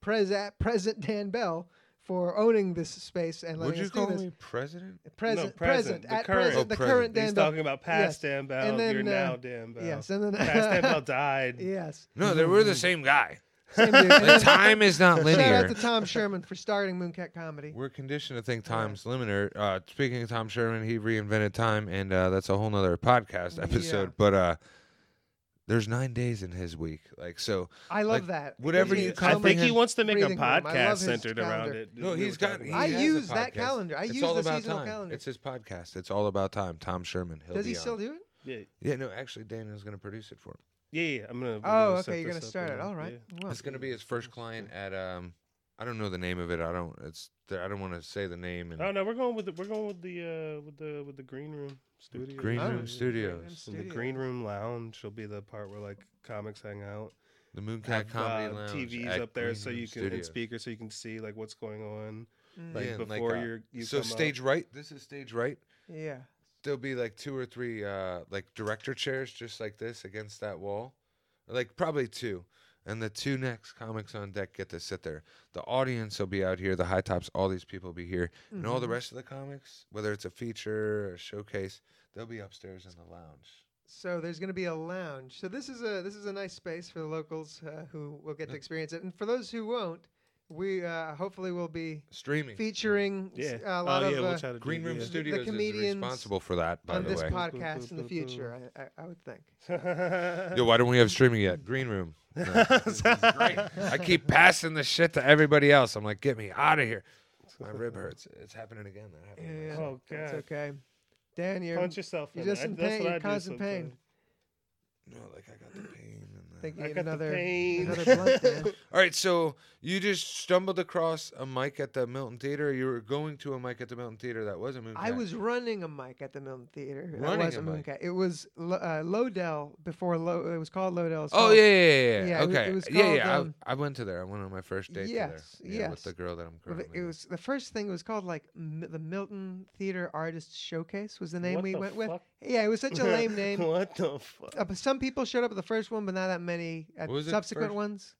Present Present Dan Bell for owning this space and Would letting you us do call this. me president? Present, present, present, the at current. present, Oh, the present. current Dan He's Bell. talking about past Yes. Dan Bell. And then, You're uh, now Dan Bell. Yes, and then Past Dan Bell died. yes, No, they were the same guy. Same dude. And time is not Shout out linear. to Tom Sherman for starting Mooncat Comedy. We're conditioned to think time's linear. Uh, speaking of Tom Sherman, he reinvented time, and uh, that's a whole nother podcast episode. Yeah. But uh, there's nine days in his week, like so. I love like, that. whatever Because you it's come I think much- he wants to make a breathing room. I love podcast his centered around it. No, We he's were got. talking He about I has a use that podcast. calendar. I it's use all the about seasonal time. calendar. It's his podcast. It's all about time. Tom Sherman. He'll Does be he still on. do it? Yeah, Yeah, no, actually, Daniel's going to produce it for him. Yeah, yeah. I'm gonna. we're Oh, gonna okay. You're gonna start it. All right. yeah. Well, It's going to be his first client at um. I don't know the name of it. I don't. It's. I don't want to say the name. And Oh no, we're going with the, we're going with the uh with the with the green room studio. Green Oh, Room yeah. Studios, And the green room lounge will be the part where like comics hang out. the Mooncat Have Comedy uh, Lounge. TVs at up there Green so you can and speakers so you can see like what's going on Mm. like Yeah, and, like, before uh, you're you so come up. stage right. This is stage right. Yeah. There'll be like two or three uh like director chairs just like this against that wall. Like probably two. And the two next comics on deck get to sit there. The audience will be out here the high tops all these people will be here. And all the Mhm. rest of the comics whether it's a feature or a showcase they'll be upstairs in the lounge. So there's going to be a lounge. So this is a this is a nice space for the locals uh, who will get to experience it, and for those who won't, we uh, hopefully will be streaming featuring yeah a lot oh, of yeah, uh, we'll try to do- green room yeah. studios is comedians responsible for that by on the this way podcast in the future. I, I, I would think. Yo, why don't we have streaming yet green room No, this is great. i keep passing the shit to everybody else i'm like get me out of here my rib hurts it's happening again that happened Yeah, last yeah. Oh It's god. okay. Dan, you're Punch yourself. you're in it. just in That's pain. what I You're do constant pain. sometimes. No, like I got the pain. And think you I need got the another pain. another blunt, Dan. All right, so you just stumbled across a mic at the Milton Theater. You were going to a mic at the Milton Theater that was a Mooncat. I was running a mic at the Milton Theater. That Running was a a mic. Mooncat. It was Lo- uh, Lodell before Lo- it was called Lodell. It's Oh called- yeah, yeah, yeah. yeah. Yeah, it was- okay. it was yeah, called, yeah. um, I, I went to there. I went on my first date Yes, to there. Yeah, with yes. the girl that I'm Well, currently. It with. was the first thing it was called like M- the Milton Theater Artists Showcase was the name What we the went with. fuck? Yeah, it was such a lame name. what the fuck? Uh, but some people showed up at the first one, but not that many at What was it subsequent first? ones.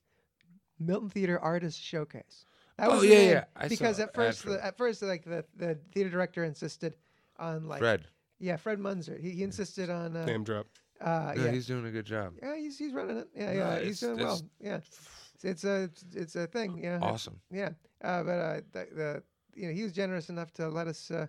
Milton Theater Artists Showcase. That Oh, was the yeah, yeah, I Because an at first, the, at first, like the, the theater director insisted on like Fred. yeah, Fred Munzer. He, he insisted on uh, Name drop. uh No, yeah, he's doing a good job. yeah, he's he's running it. Yeah, No, yeah, it's- he's doing well. Yeah, it's, it's a it's, it's a thing. Yeah, Awesome. yeah. Uh, but uh, the, the you know he was generous enough to let us uh,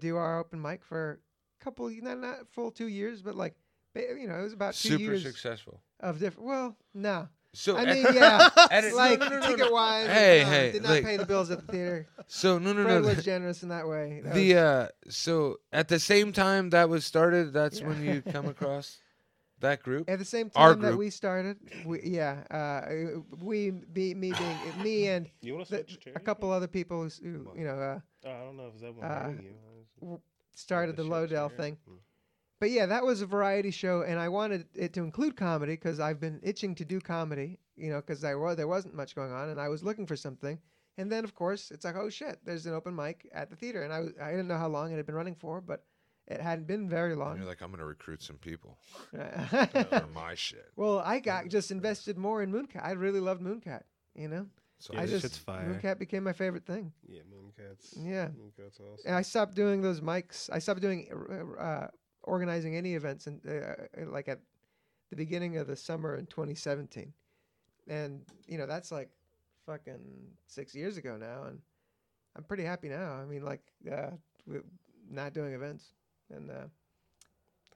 do our open mic for a couple, not not full two years, but like ba- you know it was about two Super years successful. of different. Well, no, So I mean yeah, edit- like no, no, no, no. ticket wise. Hey, no, hey, did not like- pay the bills at the theater. so no, no, Fred no. was generous in that way. That The was- uh, so at the same time that was started, that's when you come across that group. At the same Our time that group. we started, we, yeah, uh, we, be, me being me and You the, a couple other people who, who you know uh, Oh, I don't know if that one uh, you. started the shit Lodell chair. thing. Mm. But yeah, that was a variety show, and I wanted it to include comedy because I've been itching to do comedy, you know, because there was there wasn't much going on, and I was looking for something. And then of course it's like, oh shit, there's an open mic at the theater, and I was, I didn't know how long it had been running for, but it hadn't been very And long. you're like, I'm gonna recruit some people for my shit. well, I got just invested more in Mooncat. I really loved Mooncat, you know. So Yeah, I just shit's fire. Mooncat became my favorite thing. Yeah, Mooncats. Yeah. Mooncats awesome. And I stopped doing those mics. I stopped doing uh, uh, organizing any events, and uh, like at the beginning of the summer in 2017. And you know that's like fucking six years ago now, and I'm pretty happy now. I mean, like uh, not doing events and uh,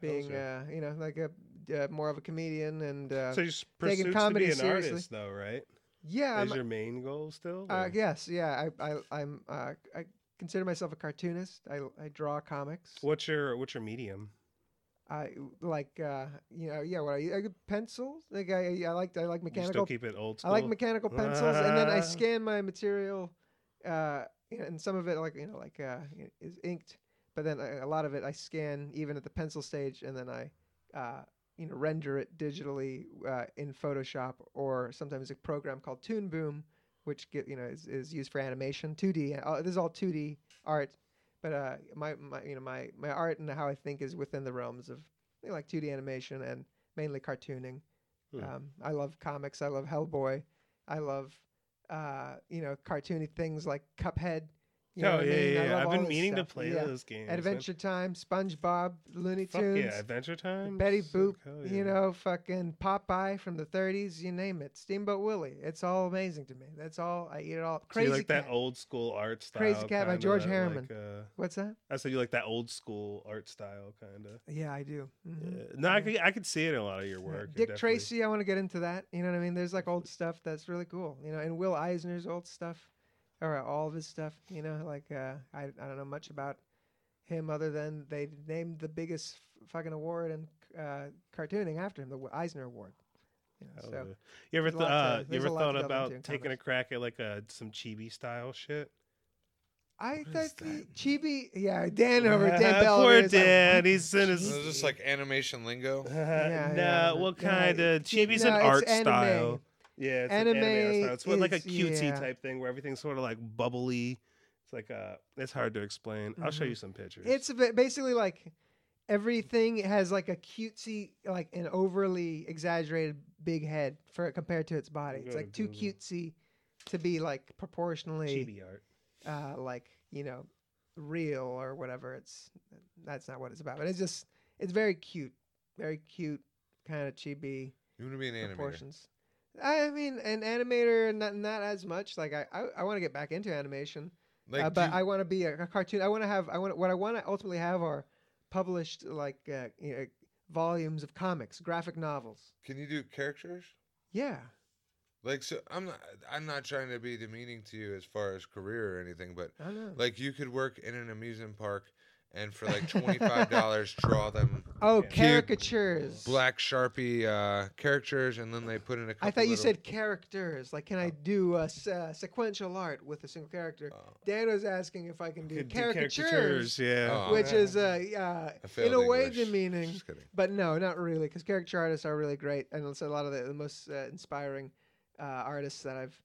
being uh, you know like a uh, more of a comedian and uh, so you taking pursued to comedy be an seriously. artist, though, right? yeah, Is I'm, your main goal still? uh, yes, yeah. I, I I'm uh, I consider myself a cartoonist. I I draw comics. What's your what's your medium? I like uh you know yeah what I, I pencils like I I like I like You still mechanical keep it old school. I like mechanical pencils and then I scan my material uh and some of it like you know like uh is inked but then a lot of it I scan even at the pencil stage and then I uh you know render it digitally uh, in Photoshop or sometimes a program called Toon Boom which get you know is, is used for animation 2D uh, this is all 2D art but uh my, my you know my my art and how I think is within the realms of you know, like 2D animation and mainly cartooning. Hmm. um, I love comics. I love Hellboy. I love uh you know cartoony things like Cuphead you know oh yeah, I mean? Yeah. yeah. I've been meaning to play Yeah. those games. man. Adventure Time, SpongeBob, Looney Fuck Tunes, yeah, Adventure Time. Betty Boop, hell you know, fucking Popeye from the 30s, you name it. Steamboat Willie. It's all amazing to me. That's all. I eat it all. So Crazy you like that Cat. old school art style. Krazy Kat by George that, Herriman. Like, uh, What's that? I said you like that old school art style, kind of. Yeah, I do. Mhm. No, I Yeah. could, I could see it in a lot of your work. Dick definitely- Tracy, I want to get into that. You know what I mean? There's like old stuff that's really cool. You know, and Will Eisner's old stuff, or all of his stuff. You know, like uh, I I don't know much about him other than they named the biggest f- fucking award in uh, cartooning after him, the Eisner Award. You know, so you ever th- lot to- uh, you ever thought about into in taking a crack at like a some chibi style shit? I What thought is the that? Chibi, yeah, Dan over Dan Bell. Poor over like, Dan, "What? he's in his. Is this like animation lingo? Yeah, no, yeah, what yeah, kind of it's- chibi's no, an art anime. style? Yeah, it's anime, Anime anime style. It's what, like a cutesy yeah. type thing where everything's sort of like bubbly. It's like uh, it's hard to explain. I'll show Mhm. you some pictures. It's a bit, basically like everything has like a cutesy, like an overly exaggerated big head for compared to its body. It's like too cutesy to be like proportionally, chibi art. uh, like you know, real or whatever. It's that's not what it's about. But it's just it's very cute, very cute kind of chibi You want to be an animator? I mean, an animator, not not as much. Like I, I, I want to get back into animation. Like, uh, but you- I want to be a, a cartoon. I want to have. I want what I want to ultimately have are published like uh, you know, volumes of comics, graphic novels. can you do characters? Yeah. Like, so I'm not. I'm not trying to be demeaning to you as far as career or anything, but like you could work in an amusement park and for like twenty five dollars draw them oh, Cute. caricatures. black sharpie uh, characters, and then they put in a. Couple I thought you little- said characters. Like, can I do a s- uh, sequential art with a single character? Oh. Dan was asking if I can do Could do caricatures, yeah. Oh, which yeah. is uh, uh, I in a way English. demeaning. Just kidding. But no, not really, because caricature artists are really great, and it's a lot of the, the most uh, inspiring uh, artists that I've,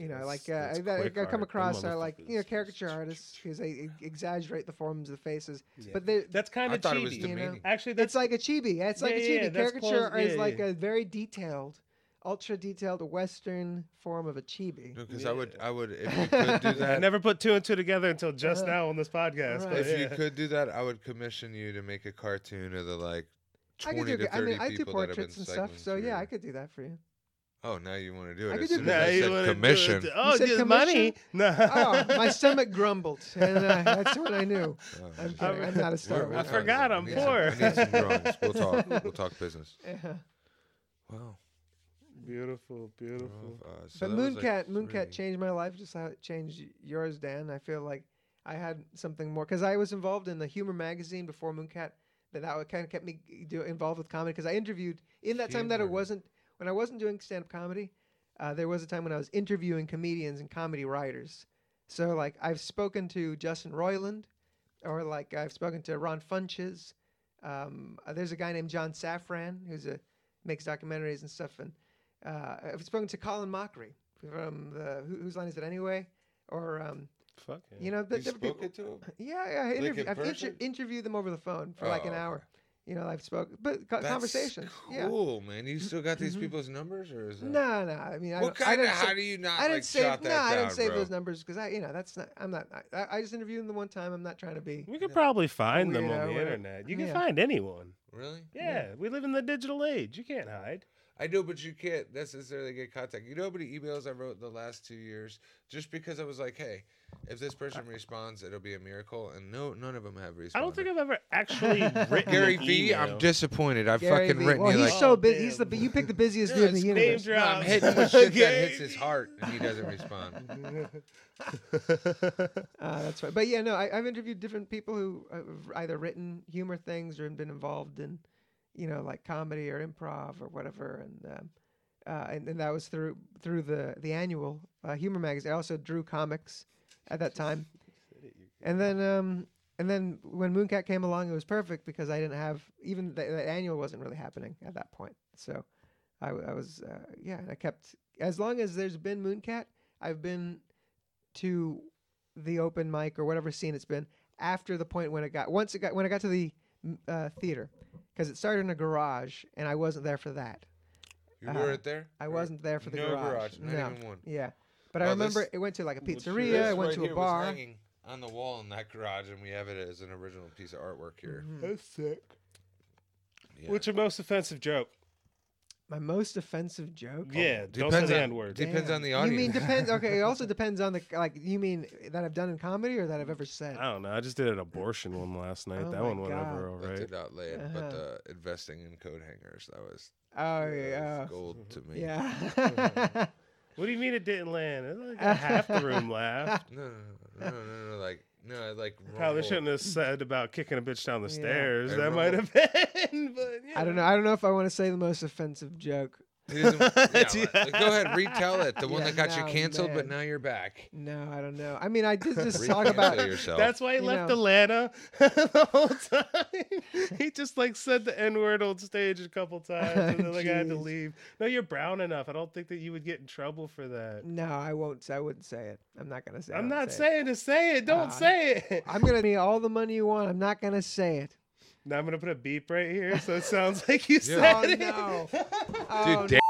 you know, That's- like uh, that's that I come across are like you know caricature artists because they exaggerate the forms of the faces, Yeah. but they. that's kind of thought it was chibi. you know. Actually, that's It's like a chibi. It's like Yeah, a chibi. that's Caricature close- is yeah, like a very detailed, ultra detailed Western form of a chibi. Because I would, I would, if you could do that, I never put two and two together until just Uh-huh. now on this podcast. Right. but if you could do that, I would commission you to make a cartoon of the like I could do. to I thirty mean, I do people that have been portraits and stuff. cycling So yeah, I could do that for you. Oh, now you want to do it? I could do soon as I you said wanna do commission. it. Oh, said dude, money? No. Oh, my stomach grumbled, and uh, that's when I knew. Oh, I'm shit. kidding. I'm not a star. We're- we're I forgot I I'm need some- poor. I need some drawings. We'll talk. We'll talk business. Yeah. Wow. Beautiful, beautiful. Uh, so but that was, like, Mooncat, Mooncat changed my life just how it changed yours, Dan. I feel like I had something more because I was involved in the humor magazine before Mooncat. That that kind of kept me do, involved with comedy because I interviewed in that time that it Humor. wasn't when I wasn't doing stand up comedy. Uh, there was a time when I was interviewing comedians and comedy writers. So like I've spoken to Justin Roiland, or like I've spoken to Ron Funches. Um, uh, there's a guy named John Safran who's a makes documentaries and stuff, and uh, I've spoken to Colin Mochrie from the Who, Whose Line Is It Anyway? Or um, Fuck yeah. you know, You the, the spoke people- it to him? yeah, yeah, I Like interview, in I've inter- interviewed them over the phone for like Oh, an hour. You know, I've spoken, but co- That's conversations. Yeah. Cool, man. You still got these Mhm. people's numbers, or is that? No, no. I mean, I What don't, I kind of? didn't sa- How do you not I didn't like save. No, that I didn't save bro? those numbers because I, you know, that's not. I'm not. I, I just interviewed them the one time. I'm not trying to be. we could probably find them Weirdo, on the internet. You can Yeah. find anyone. Really? Yeah, we live in the digital age. You can't hide. I know, but you can't necessarily get contact. You know how many emails I wrote in the last two years just because I was like, hey, if this person responds, it'll be a miracle. And no, none of them have responded. I don't think I've ever actually written Gary an V, I'm disappointed. I've Gary fucking Vee. written well, you he's like. so Oh, big. He's the you picked the busiest dude in the Yes, name universe. drop. I'm hitting with shit that hits his heart, and he doesn't respond. Uh, that's right. But yeah, no, I, I've interviewed different people who have either written humor things or been involved in, you know, like comedy or improv or whatever. And um, uh, and, and that was through through the the annual uh, humor magazine. I also drew comics at that time. And then um, and then when Mooncat came along, it was perfect because I didn't have even the, the annual wasn't really happening at that point. So I was uh, yeah, I kept as long as there's been Mooncat, I've been to the open mic or whatever scene it's been after the point when it got once it got when I got to the uh, theater because it started in a garage and I wasn't there for that. You Uh, weren't there? I wasn't there for the no garage. not no. even one. Yeah, but I remember this- it went to like a What's your- pizzeria. This I went right to a here was bar. hanging on the wall in that garage, and we have it as an original piece of artwork here. Mhm. That's sick. Yeah. What's your most offensive joke? My most offensive joke. Yeah, don't say Depends the on- N word. Depends Damn. on the audience. You mean depends? Okay, it also depends on the like. You mean that I've done in comedy or that I've ever said? I don't know. I just did an abortion one last night. Oh that my one went God. over all right. That right. did not land, but Uh-huh. the investing in coat hangers that was, Oh that yeah. gold to me. Yeah. What do you mean it didn't land? It like half the room laughed. No, no, no, no, no, no, like no, I like Probably shouldn't have said about kicking a bitch down the Yeah. stairs. Hey, that might have been, but yeah. I don't know. I don't know if I want to say the most offensive joke. He doesn't- yeah, Yeah. like, go ahead, retell it. The one Yeah, that got you no, canceled, but man. now you're back. No, I don't know. I mean, I did just talk Re-cancel about. yourself. That's why he You left know. Atlanta the whole time. he just like said the N word on stage a couple times, and then like I had to Jeez. leave. No, you're brown enough. I don't think that you would get in trouble for that. No, I won't. I wouldn't say it. I'm not gonna say. it. I I'm won't not say it. saying to say it. Don't Ah. say it. I'm gonna need all the money you want. I'm not gonna say it. Now I'm gonna put a beep right here, so it sounds like you said Oh it. no. Oh, Dude, Oh, damn.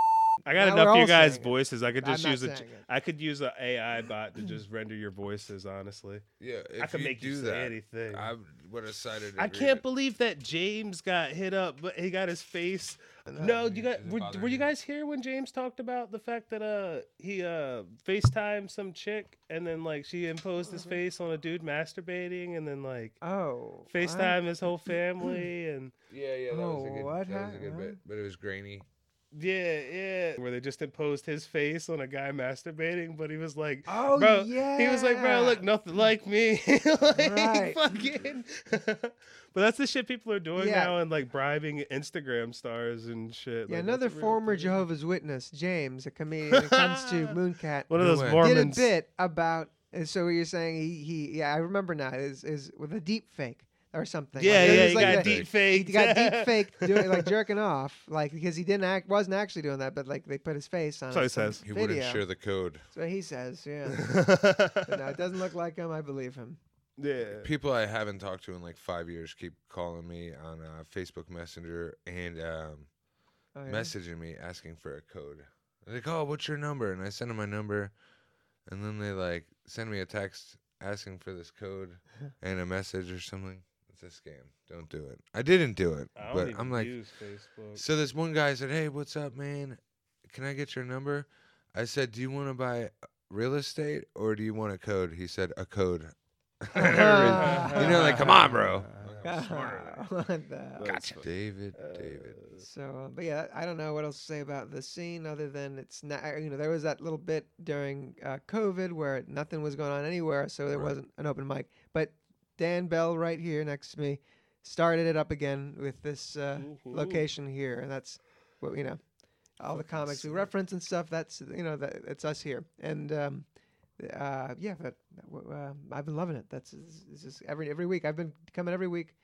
I got Now enough of you guys' saying it. voices. I could I'm just use a. it. I could use an AI bot to just render your voices. Honestly, Yeah, if I could you make do you say that, anything. I would have cited. I can't believe that James got hit up, but he got his face. No, you got were, were you you? guys here when James talked about the fact that uh he uh FaceTimed some chick and then like she imposed his face on a dude masturbating and then like Oh. what? FaceTime his whole family and Yeah, yeah, that was a Oh, good, what that was a good bit, but it was grainy. Yeah, yeah, where they just imposed his face on a guy masturbating, but he was like, Oh bro, yeah. he was like, bro, look, nothing like me. like, Right. fucking. but that's the shit people are doing Yeah. now and like bribing Instagram stars and shit. Yeah, like, another that's a real former thing. Jehovah's Witness, James, a comedian, comes to Mooncat, One of those way. did a Mormons. bit about. So what you're saying he, he yeah I remember now is is with a deep fake or something. Yeah, Like, yeah, was he like got deep fake. He got deep fake doing like jerking off, like because he didn't act wasn't actually doing that, but like they put his face on. So it, he says. He video. wouldn't share the code. That's what he says. Yeah, no, it doesn't look like him. I believe him. yeah. People I haven't talked to in like five years keep calling me on uh, Facebook Messenger and um, Oh, yeah? messaging me asking for a code. They're like, "Oh, what's your number?" And I send them my number, and then they like send me a text asking for this code and a message or something. It's a scam. Don't do it. I didn't do it, I don't but even I'm like, use Facebook. so this one guy said, "Hey, what's up, man? Can I get your number?" I said, "Do you want to buy real estate or do you want a code?" He said, "A code." I never read- you know, like, come on, bro. I'm smarter than What the- That's Gotcha. fu- David, David. So, uh, but yeah, I don't know what else to say about the scene other than it's not. You know, there was that little bit during uh, COVID where nothing was going on anywhere, so there Right. wasn't an open mic. But Dan Bell, right here next to me, started it up again with this uh, Woo-hoo. location here, and that's what you know. All the comics we reference and stuff. That's you know that it's us here, and um, uh, yeah, but uh, I've been loving it. That's it's it's just every every week. I've been coming every week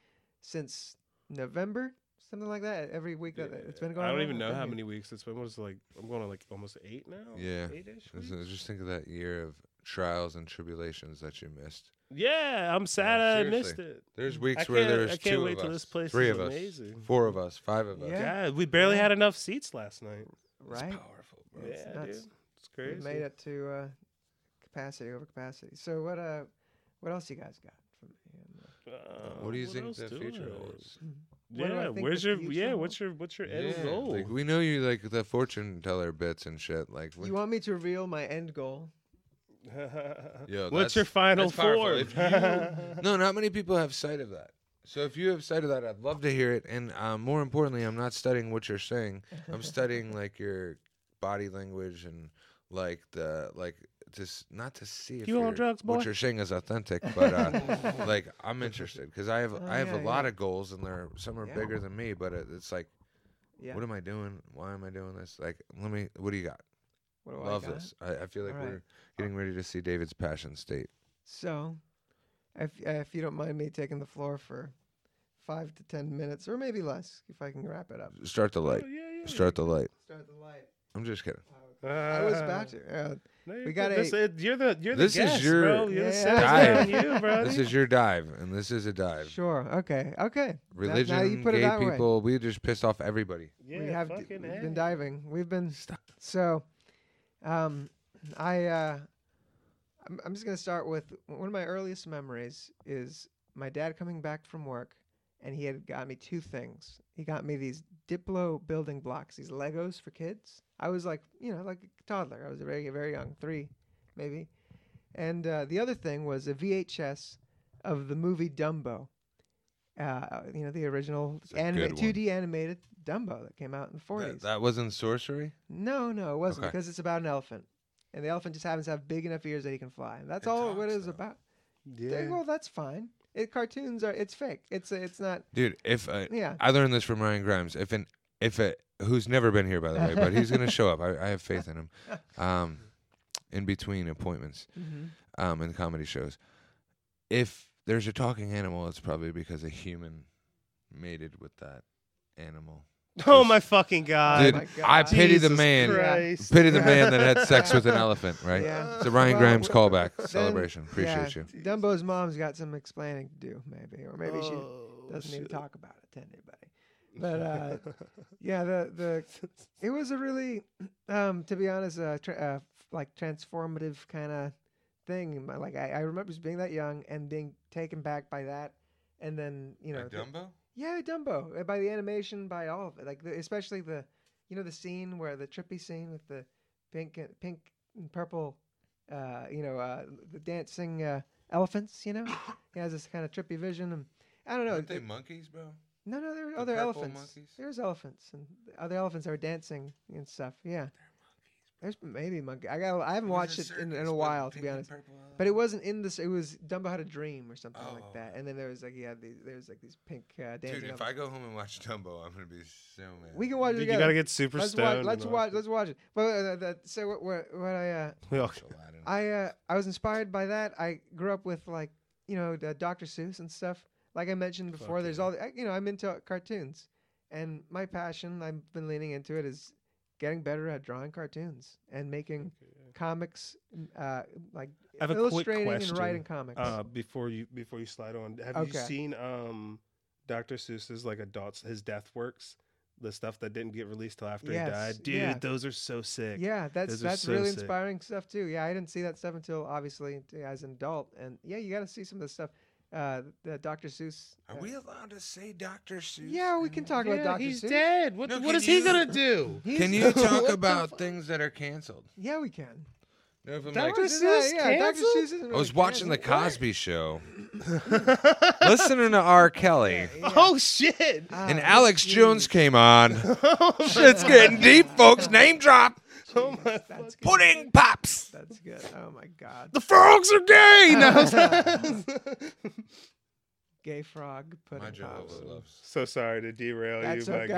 since November, something like that. Every week that it's been going. I don't on, even know how here. many weeks it's been. What is it like? I'm going to like almost eight now. Yeah. eight-ish weeks? just think of that year of trials and tribulations that you missed. Yeah, I'm sad I missed it. There's weeks where there's I can't two wait of till us, this place three is of us, four of us, five of us. Yeah. God, we barely Yeah. had enough seats last night. It's Right, powerful, bro. Yeah, It's nuts. dude, it's we made it to uh, capacity over capacity. So what uh, what else you guys got from me? Uh, Uh, What do you what think the future I? holds? what Yeah, where's your yeah? holds? What's your what's your end Yeah, goal? Like we know you like the fortune teller bits and shit. Like You want me to reveal my end goal? Yo, what's your final that's powerful. If you- no, not many people have sight of that. So if you have sight of that, I'd love to hear it. And um, more importantly, I'm not studying what you're saying. I'm studying like your body language and like the like just not to see if You on you're- drugs, boy? what you're saying is authentic, but uh, like I'm interested because I have Oh, I have yeah, a lot yeah. of goals and they're some are Yeah. bigger than me, but it, it's like Yeah. what am I doing? Why am I doing this? Like let me. What do you got? What do I Love got? this. I, I feel like All right. we're getting ready to see David's passion state. So, if uh, if you don't mind me taking the floor for five to ten minutes, or maybe less, if I can wrap it up. Start the light. Oh, yeah, yeah. Start the light. Start the light. I'm just kidding. I was about to. Uh, No, We you're got good. This- a- it- you're the you're the This is guest, your bro. You're the Yeah. sales Dive. you, bro. This is your dive, and this is a dive. sure. Okay. Okay. Now- Religion, now you put it gay that way. people, we just pissed off everybody. yeah, we have d- fucking we've A. been diving. We've been Stop. so. Um, I uh, I'm, I'm just gonna start with one of my earliest memories is my dad coming back from work, and he had got me two things. He got me these Duplo building blocks, these Legos for kids. I was like, you know, like a toddler. I was very very young, three, maybe. And uh, the other thing was a VHS of the movie Dumbo. Uh, you know, the original anima- 2D animated Dumbo that came out in the 40s. That, that wasn't sorcery. No, no, it wasn't Okay. because it's about an elephant, and the elephant just happens to have big enough ears that he can fly. And that's It all what it talks, is though. about. Yeah. There- Well, that's fine. It cartoons are it's fake. It's it's not. Dude, if uh, Yeah. I learned this from Ryan Grimes, if an if a who's never been here by the way, but he's gonna show up. I, I have faith in him. Um, in between appointments, Mm-hmm. um, in comedy shows, if there's a talking animal, it's probably because a human mated with that animal. Oh my fucking god. Dude, my I God. pity the man. Christ. Pity the man that had sex with an elephant, right? Yeah. It's a Ryan Well, Grimes w- callback then- celebration. Appreciate yeah, you. Dumbo's mom's got some explaining to do, maybe, or maybe she Oh, doesn't need to talk about it to anybody. But uh, yeah, the the it was a really, um, to be honest, uh, tra- uh, like transformative kind of thing. Like I, I remember just being that young and being taken back by that, and then you know, the- Dumbo? yeah, Dumbo uh, by the animation, by all of it, like the, especially the, you know, the scene where the trippy scene with the pink, and, pink and purple, uh, you know, uh, the dancing uh, elephants. You know, he has this kind of trippy vision, and I don't know. Aren't they monkeys, bro? no, no, there are The other purple elephants. monkeys? There's elephants, and other elephants are dancing and stuff. Yeah. There's maybe monkey. I got. I haven't watched it in, in a while, to be honest. But it wasn't in this. It was Dumbo had a dream or something like that. Oh. And then there was like he had these. There was like these pink uh, dancing. Dude, if elephants. I go home and watch Dumbo, I'm gonna be so mad. we can watch it Dude, you gotta get super let's stoned. watch. Let's all watch. that. Let's watch it. But uh, that, so what? What, what I uh, We all- Watch Aladdin. I uh, I was inspired by that. I grew up with like you know the Dr. Seuss and stuff. Like I mentioned before, Fuck there's yeah. all the, you know I'm into cartoons, and my passion I've been leaning into it is getting better at drawing cartoons and making comics, uh, like I have a quick illustrating and writing comics. Uh, before you before you slide on, have you seen um, Dr. Seuss's like adults his death works, the stuff that didn't get released till after Yes, he died? Dude, yeah. those are so sick. yeah, that's those that's so really sick. inspiring stuff too. Yeah, I didn't see that stuff until obviously t- as an adult, and yeah, you got to see some of the stuff. Uh, the Dr. Seuss. Are uh, we allowed to say Dr. Seuss? Yeah, we can talk about Yeah, Dr. he's Seuss. dead. What No, what can is he you- gonna do? He's- Can you What talk the about fu- things that are canceled? Yeah, we can. No, if I'm Dr. like, Seuss Yeah, yeah, Dr. canceled? Seuss isn't I really was watching the canceled. Cosby Show, listening to R. Kelly, Yeah. Oh shit! Ah, and Alex dude- Jones came on. oh my Shit's getting deep, folks. Name drop. Oh my That's good. Pudding pops. That's good. Oh my God. The frogs are gay. No. Gay frog My pudding Jehovah pops. loves. so sorry to derail That's you, my okay.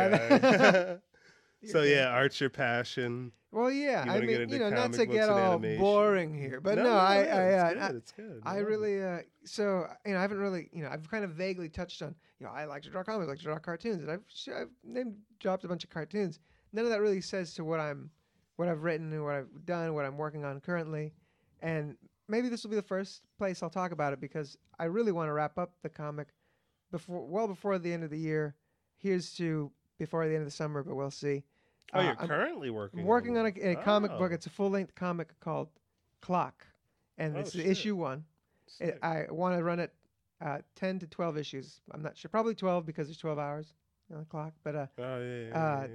guy. You're so yeah, art's your passion. Well, yeah. You I wanna mean, you know, not to get all animation. boring here, but no, I, yeah, I, it's uh, good. It's good. I love really, uh, so you know, I haven't really, you know, I've kind of vaguely touched on, you know, I like to draw comics, I like to draw cartoons, and I've, I've named dropped a bunch of cartoons. None of that really says to what I'm, what I've written and what I've done, what I'm working on currently, and maybe this will be the first place I'll talk about it because I really want to wrap up the comic before, well before the end of the year. Here's to before the end of the summer, but we'll see. Oh, Uh, you're I'm- currently working. I'm working on a, a comic book. Oh, It's a full length comic called Clock, and Oh, it's shit. issue one. It. I want to run it uh, ten to twelve issues. I'm not sure, probably twelve because there's twelve hours on the clock. But uh, Oh yeah. yeah, Uh, yeah,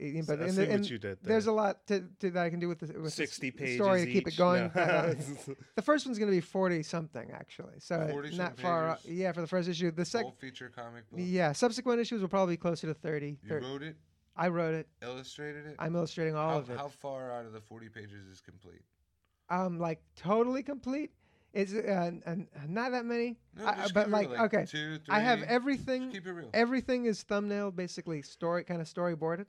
i- yeah. but I in see the, what you did there's a lot to, to, that I can do with the with this- sixty the pages story to keep it going. No. Uh, the first one's going to be forty something actually, so not far. o- pages? Yeah, for the first issue. The Full second. feature comic book. Yeah, subsequent issues will probably be closer to 30. You thir- wrote it, I wrote it. illustrated it. I'm illustrating all how, of it. how far out of the 40 pages is complete? um, like totally complete. It's uh, n- not that many, No, I- just but keep it real, like, okay, two, I have everything. Just keep it real. Everything is thumbnail, basically story kind of storyboarded.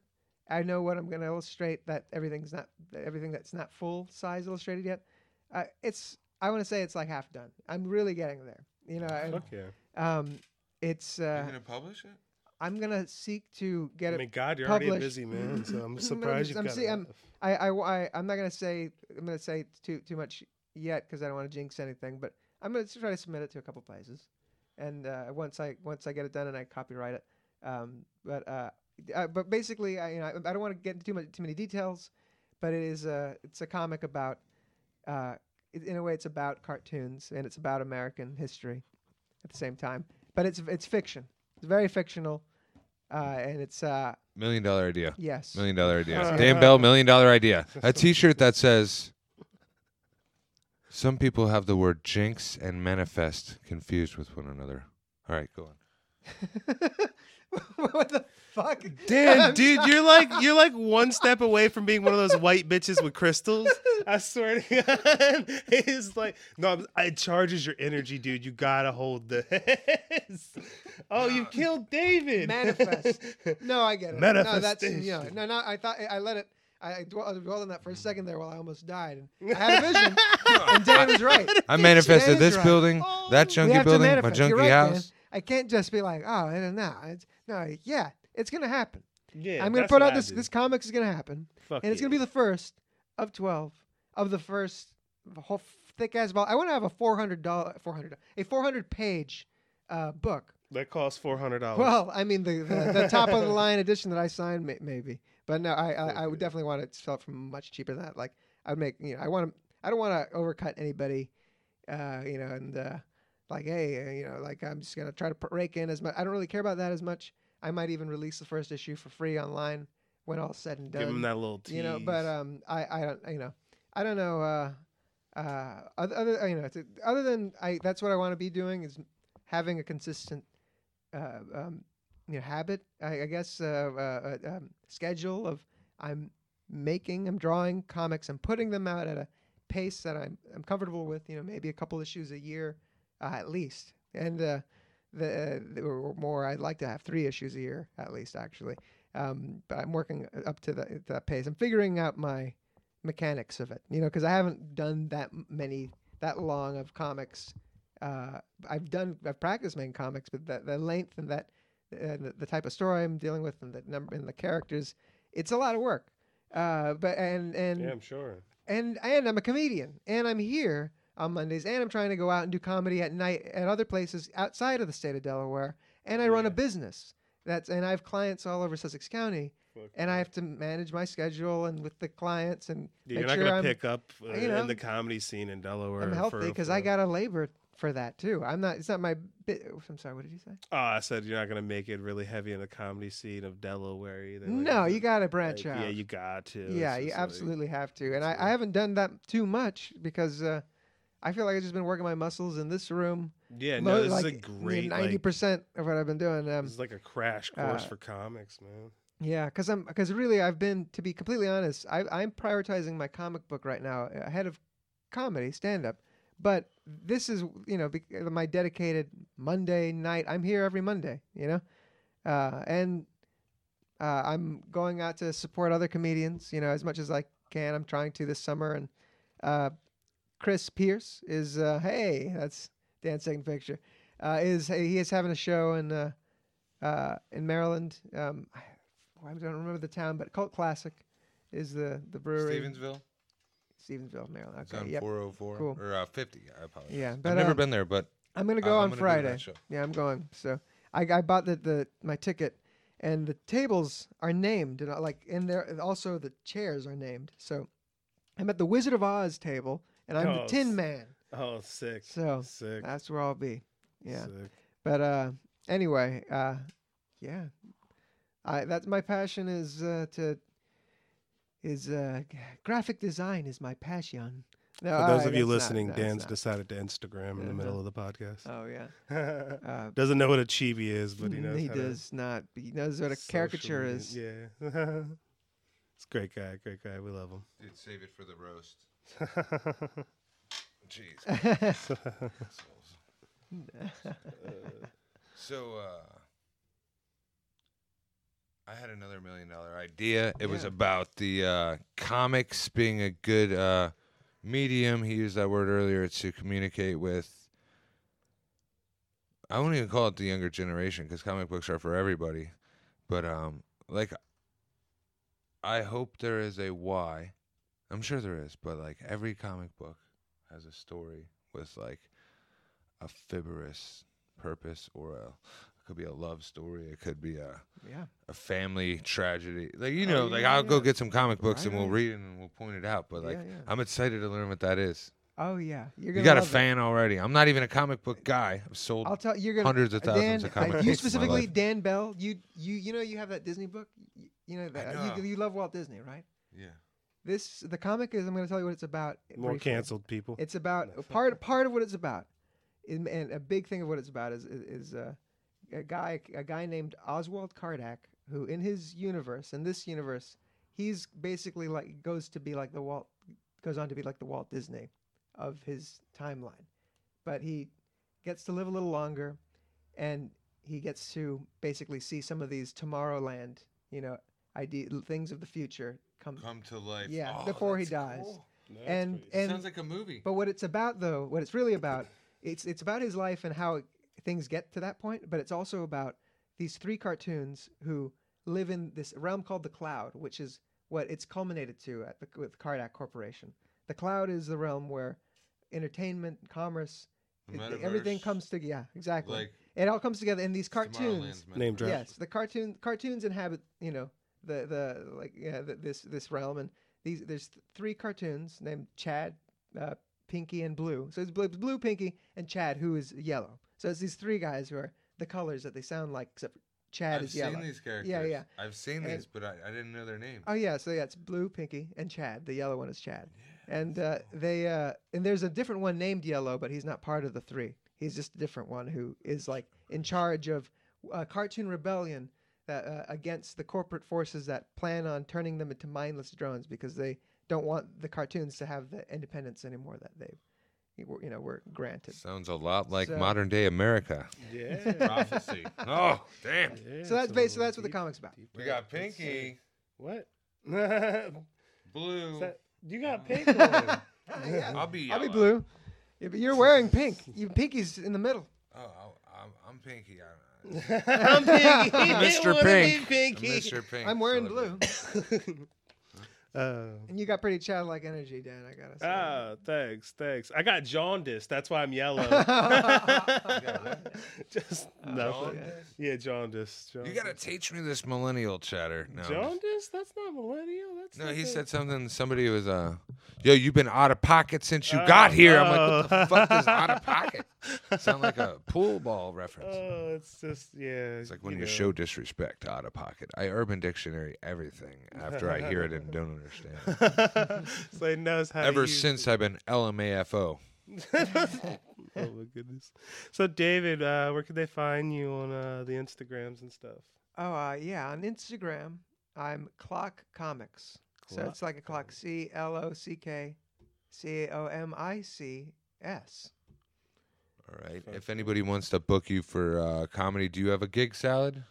I know what I'm going to illustrate. That everything's not everything that's not full size illustrated yet. Uh, it's I want to say it's like half done. I'm really getting there. You know, and, Fuck yeah. um, it's you uh, gonna publish it? I'm gonna seek to get I it mean, God, you're already published. busy man, so I'm No, surprised I'm you've got see- I'm- enough. I, I, I, am not gonna say I'm gonna say too too much yet because I don't want to jinx anything. But I'm gonna try to submit it to a couple places, and uh, once I once I get it done and I copyright it. Um, but uh, uh, but basically, I you know I, I don't want to get into too much too many details, but it is a it's a comic about uh, it, in a way it's about cartoons and it's about American history at the same time. But it's it's fiction. It's very fictional, uh, and it's uh, Million dollar idea. yes. Million dollar idea. Uh, Dan Bell, million dollar idea. A T-shirt that says. Some people have the word jinx and manifest confused with one another. All right, go on. what the fuck? Dan, I'm dude, you're like you're like one step away from being one of those white bitches with crystals. I swear to God, it's like no, I'm- it charges your energy, dude. You gotta hold this. Oh, you killed David. manifest. No, I get it. Manifest. No, that's you know, no, no. I thought I let it. I, I dwelled on that for a second there while I almost died, and I had a vision, and Dan was right. I manifested this right. building, that We junky building, my manifest. Junky right, Dan. house. I can't just be like, oh, no, no, it's, no, yeah, it's gonna happen. Yeah, I'm gonna put out I this. do. This comics is gonna happen, Fuck and it's gonna be the first of twelve of the first whole thick ass ball. I want to have a four hundred dollar, four hundred, a four hundred page uh, book. that costs four hundred dollars. Well, I mean the the, the top of the line edition that I signed, may, maybe, but no, I, I I would definitely want it to sell it for much cheaper than that. Like I would make, you know, I want to, I don't want to overcut anybody, uh, you know, and uh, like hey, uh, you know, like I'm just gonna try to put- rake in as much. I don't really care about that as much. I might even release the first issue for free online when all's said and done. give him that little tease. you know, but um, I I don't, you know, I don't know. Uh, uh, other, other you know, other than I, that's what I want to be doing is having a consistent, uh, um, you know, habit. I, I guess uh, uh, uh, um, schedule of I'm making, I'm drawing comics, I'm putting them out at a pace that I'm I'm comfortable with. You know, maybe a couple issues a year, uh, at least, and uh, the, uh, the or more. I'd like to have three issues a year at least, actually. Um, but I'm working up to that that pace. I'm figuring out my mechanics of it, you know, because I haven't done that many that long of comics. Uh, I've done I've practiced making comics, but the, the length and that uh, the, the type of story I'm dealing with and the number and the characters, it's a lot of work. Uh, but and and yeah, I'm sure. and and I'm a comedian, and I'm here on Mondays, and I'm trying to go out and do comedy at night at other places outside of the state of Delaware, and I run a business. That's and I have clients all over Sussex County, Fuck and I have to manage my schedule and with the clients and Yeah, make you're not sure gonna I'm, pick up uh, you know, in the comedy scene in Delaware. I'm healthy because I got a labor for that too. I'm not. It's not my. Bit, I'm sorry. What did you say? Oh, I said you're not gonna make it really heavy in the comedy scene of Delaware either. like, no, you gotta branch like, out. Yeah, you got to. Yeah, you just like- absolutely have to. And I, I haven't done that too much because uh, I feel like I've just been working my muscles in this room. yeah, no, this like is a great ninety like, percent of what I've been doing. Um, this is like a crash course uh, for comics, man. yeah, because I'm because really I've been to be completely honest. I, I'm prioritizing my comic book right now ahead of comedy stand up. But this is you know bec- my dedicated Monday night. I'm here every Monday. You know, uh, and uh, I'm going out to support other comedians. You know, as much as I can. I'm trying to this summer. And uh, Chris Pierce is uh, hey, that's Dan's second picture. Uh, is he is having a show in uh, uh, in Maryland. Um, I, don't remember the town, but Cult Classic is the the brewery. Stevensville. Stevensville, Maryland. It's Okay, on yep. 404 Cool. or uh, 50. I apologize. Yeah, but I've never uh, been there, but I'm gonna go I'm on gonna go to that Friday. Yeah, I'm going. So I, I bought the, the my ticket, and the tables are named, and uh, like in there also the chairs are named. So I'm at the Wizard of Oz table, and I'm the Oh, Tin Man. Oh, sick. So sick. that's where I'll be. Yeah. Sick. But uh, anyway, uh, yeah, I that's my passion is uh, to is uh, graphic design is my passion. No, For those I- of you that's not- listening, no, Dan's not. decided to Instagram in the middle of the podcast. Oh yeah, uh, Doesn't know what a chibi is, but he knows he how to does not. He knows what a caricature media- is. Yeah. it's great guy, great guy. We love him. Dude, save it for the roast. Jeez. so, uh, I had another million dollar idea. It was about the uh, comics being a good uh, medium. He used that word earlier to communicate with. I won't even call it the younger generation because comic books are for everybody. But um, like, I hope there is a why. I'm sure there is, but like every comic book has a story with like a fibrous purpose or a it could be a love story. It could be a Yeah. a family tragedy. Like you Oh, know, like yeah, I'll go get some comic books and we'll read it and we'll point it out. But like Yeah, yeah. I'm excited to learn what that is. Oh yeah, you're gonna got a love it. fan already. I'm not even a comic book guy. I've sold I'll tell you're gonna hundreds of uh, thousands Dan, of comic uh, books. you specifically. Dan Bell. You you you know you have that Disney book. You, you know that know. You, you love Walt Disney, right? Yeah. This the comic is. I'm going to tell you what it's about. More briefly. canceled people. It's about part part of what it's about, and a big thing of what it's about is is, is uh, a guy a guy named Oswald Kardak who in his universe in this universe he's basically like goes to be like the Walt goes on to be like the Walt Disney of his timeline, but he gets to live a little longer, and he gets to basically see some of these Tomorrowland you know idea things of the future come Come to life. Yeah, Oh, before he that's dies. cool. and and Sounds like a movie. but what it's about, though, what it's really about, it's it's about his life and how things get to that point. But it's also about these three cartoons who live in this realm called the Cloud, which is what it's culminated to at the with Kardak Corporation. The Cloud is the realm where entertainment, commerce, it- everything Metaverse, comes together. Yeah, exactly. like it all comes together in these cartoons. Tomorrowland's Name metaverse. drop. Yes, the cartoon cartoons inhabit you know the the like yeah the, this this realm and these there's three cartoons named Chad, uh, Pinky, and Blue. So it's Blue, Blue, Pinky, and Chad, who is yellow. So it's these three guys who are the colors that they sound like, except for Chad I've is yellow. seen these characters. Yeah, yeah. I've seen And- these, but I, I didn't know their names. Oh yeah, so yeah, it's Blue, Pinky, and Chad. The yellow one is Chad. And uh, they uh, and there's a different one named Yellow, but he's not part of the three. He's just a different one who is like in charge of uh, cartoon rebellion that uh, against the corporate forces that plan on turning them into mindless drones because they don't want the cartoons to have the independence anymore that they you know were granted. Sounds a lot like So- modern day America. Yeah. Prophecy. oh, damn. Yeah, So that's it's a basically little that's what the deep- comic's about. deep We got Pinky, sick. What? blue. That- you got pink on. I'll be. I'll be blue. Yeah, but you're wearing pink. You Pinky's in the middle. Oh, I'll- I'm, I'm Pinky. I'm, I'm Pinky. I'm Mr. Pink. Pinky. Mr. Pink. I'm wearing son blue. Uh, And you got pretty childlike energy, Dan. I gotta say. ah, thanks, thanks. I got jaundice. That's why I'm yellow. Just nothing. Jaundice? Yeah, jaundice. You gotta teach me this millennial chatter. No, jaundice. That's not millennial. That's no. He something- said something. Somebody was uh, yo, you've been out of pocket since you got here. I'm like, what the fuck is out of pocket? Sound like a pool ball reference. Oh, it's just yeah. It's like when you, know. show disrespect, out of pocket. I Urban Dictionary everything after I hear it and don't understand. so he knows how. to Ever use since I've been LMAFO. Oh my goodness. So David, uh, where can they find you on uh, the Instagrams and stuff? Oh, uh, yeah. On Instagram, I'm Clock Comics. so it's like a clock. C L O C K C A O M I C S. All right. Fuck. If anybody wants to book you for uh, comedy, do you have a gig salad?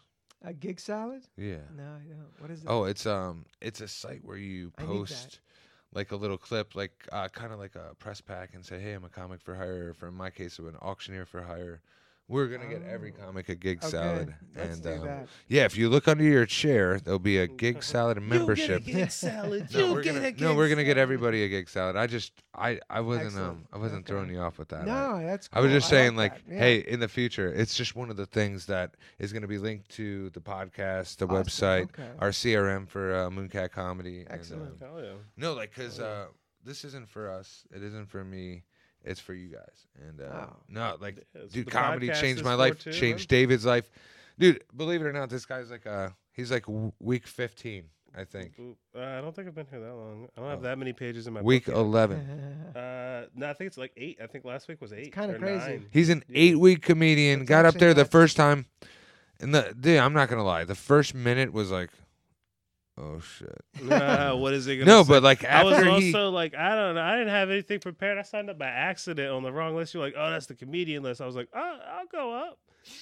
A gig salad? Yeah. No, I don't. What is it? Oh, it's um, it's a site where you I need post like a little clip, like uh, kind of like a press pack, and say, "Hey, I'm a comic for hire." Or for in my case, I'm an auctioneer for hire. We're gonna get every Oh. comic a gig Okay, salad, let's and do um, that. yeah, if you look under your chair, there'll be a gig salad membership. You get a gig salad. No, you we're get gonna a gig no, we're gonna get everybody a gig salad. I just I I wasn't Excellent. um I wasn't Okay. throwing you off with that. I- No, that's. Cool. I was just saying, like, like, that. Yeah. hey, in the future, it's just one of the things that is going to be linked to the podcast, the Awesome, website, okay. our CRM for uh, Mooncat Comedy. and, Excellent. um, Hell yeah. no, like, because uh, this isn't for us. It isn't for me. It's for you guys. And uh, Oh. no, like, Yeah, dude, comedy changed my life, too, changed man. David's life. Dude, believe it or not, this guy's like uh, he's like w- week 15, I think. Uh, I don't think I've been here that long. I don't have Oh. that many pages in my Week book yet. 11. Uh, no, I think it's like eight. I think last week was eight. kinda crazy. nine. He's an Yeah. eight week comedian. That's Got up there the first time, and the dude, I'm not gonna lie. The first minute was like, oh shit. Uh, what is it gonna No, say? but like I was after also he, like, I don't know. I didn't have anything prepared. I signed up by accident on the wrong list. You're like, oh, that's the comedian list. I was like, oh, I'll go up.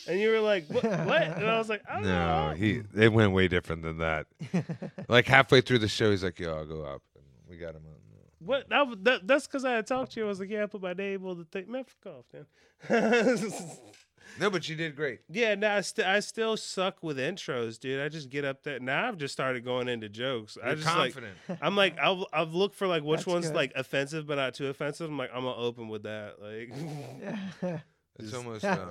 And you were like, what? what? And I was like, I don't no, know. he it went way different than that. like halfway through the show, he's like, yo, I'll go up, and we got him on. What? That, was- that, that's because I had talked to you. I was like, yeah, I put my name on the thing. Man, fuck off, then. No, but you did great. yeah, no, I, st- I still suck with intros, dude. I just get up there. Now I've just started going into jokes. I You're just like, confident. I'm like, I'll, I've looked for like which That's one's good. like offensive but not too offensive. I'm like, I'm gonna open with that. Like, it's Just- almost. Um,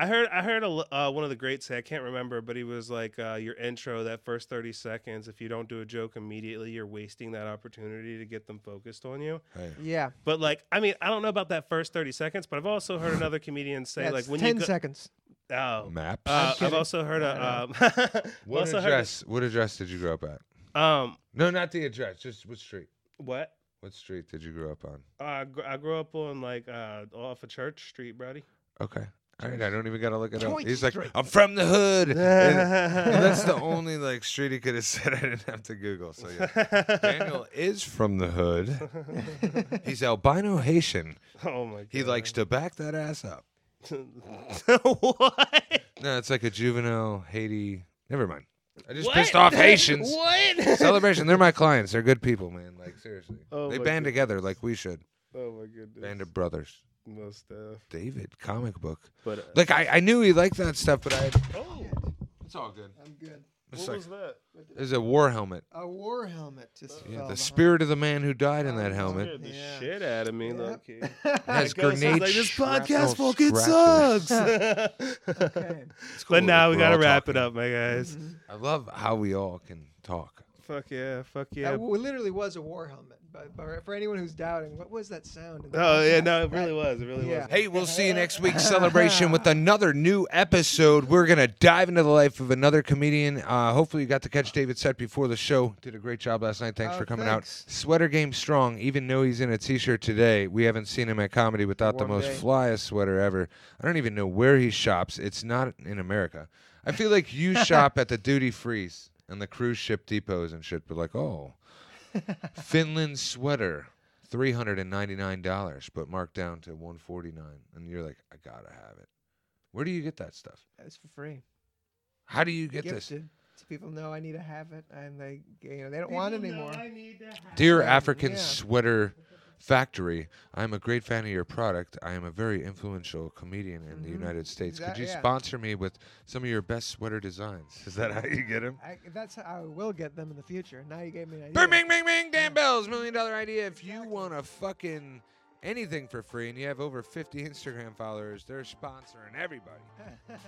I heard I heard a, l- uh, one of the greats say I can't remember, but he was like, uh, "Your intro, that first thirty seconds, if you don't do a joke immediately, you're wasting that opportunity to get them focused on you." hey, yeah. But like, I mean, I don't know about that first thirty seconds, but I've also heard another comedian say yeah like, when ten you go, seconds. oh, maps. uh, I've also heard I a um, what also heard address? What address did you grow up at? um, No, not the address. Just what street? what? What street did you grow up on? Uh, I gr- I grew up on like uh, off of Church Street, Brody. Okay. All right, I don't even gotta look it up. Choice He's like, Street. I'm from the hood. and, and that's the only like street he could have said. I didn't have to Google. So yeah, Daniel is from the hood. He's albino Haitian. oh my god. He likes to back that ass up. what? No, it's like a juvenile Haiti. Never mind. I just What? pissed off Haitians. what? Celebration. They're my clients. They're good people, man. Like seriously, Oh they my band God. together like we should. Oh my goodness. Band of brothers. Most stuff. David, comic book. But uh, Like I, I knew he liked that stuff, but I. oh, It's all good. I'm good. It's what like was that? there's a war helmet. A war helmet just Yeah, the behind. spirit of the man who died in that Oh, helmet. Scared the Yeah. shit out of me, Yep. low key. has Ghost was grenade like, this podcast fucking scratches." sucks. Okay. Cool but now we gotta all wrap it up, my guys. Mhm. I love how we all can talk. Fuck yeah, fuck yeah. That w- literally was a war helmet. But, but for anyone who's doubting, what was that sound? in the oh yeah, no, it That- really was. It really Yeah. was. Hey, we'll see you next week's celebration with another new episode. We're gonna dive into the life of another comedian. Uh, hopefully, you got to catch David set before the show. Did a great job last night. Thanks Oh, for coming thanks. out. Sweater game strong. Even though he's in a t-shirt today, we haven't seen him at comedy without the most day. flyest sweater ever. I don't even know where he shops. It's not in America. I feel like you shop at the duty frees and the cruise ship depots and shit. But like, oh, Finland sweater. Three hundred and ninety nine dollars, but marked down to one forty nine, and you're like, I gotta have it. Where do you get that stuff? It's for free. How do you get this? Gifted. So people know I need to have it, and they, you know, they don't want it anymore. Dear African yeah. Sweater Factory, I am a great fan of your product. I am a very influential comedian in the Mhm. United States. Could you yeah. sponsor me with some of your best sweater designs? Is that how you get them? I, that's how I will get them in the future. Now you gave me an idea. Bing, bing, bing, bing, Dan Bell's million dollar idea. If you want to fucking anything for free and you have over 50 Instagram followers, they're sponsoring everybody.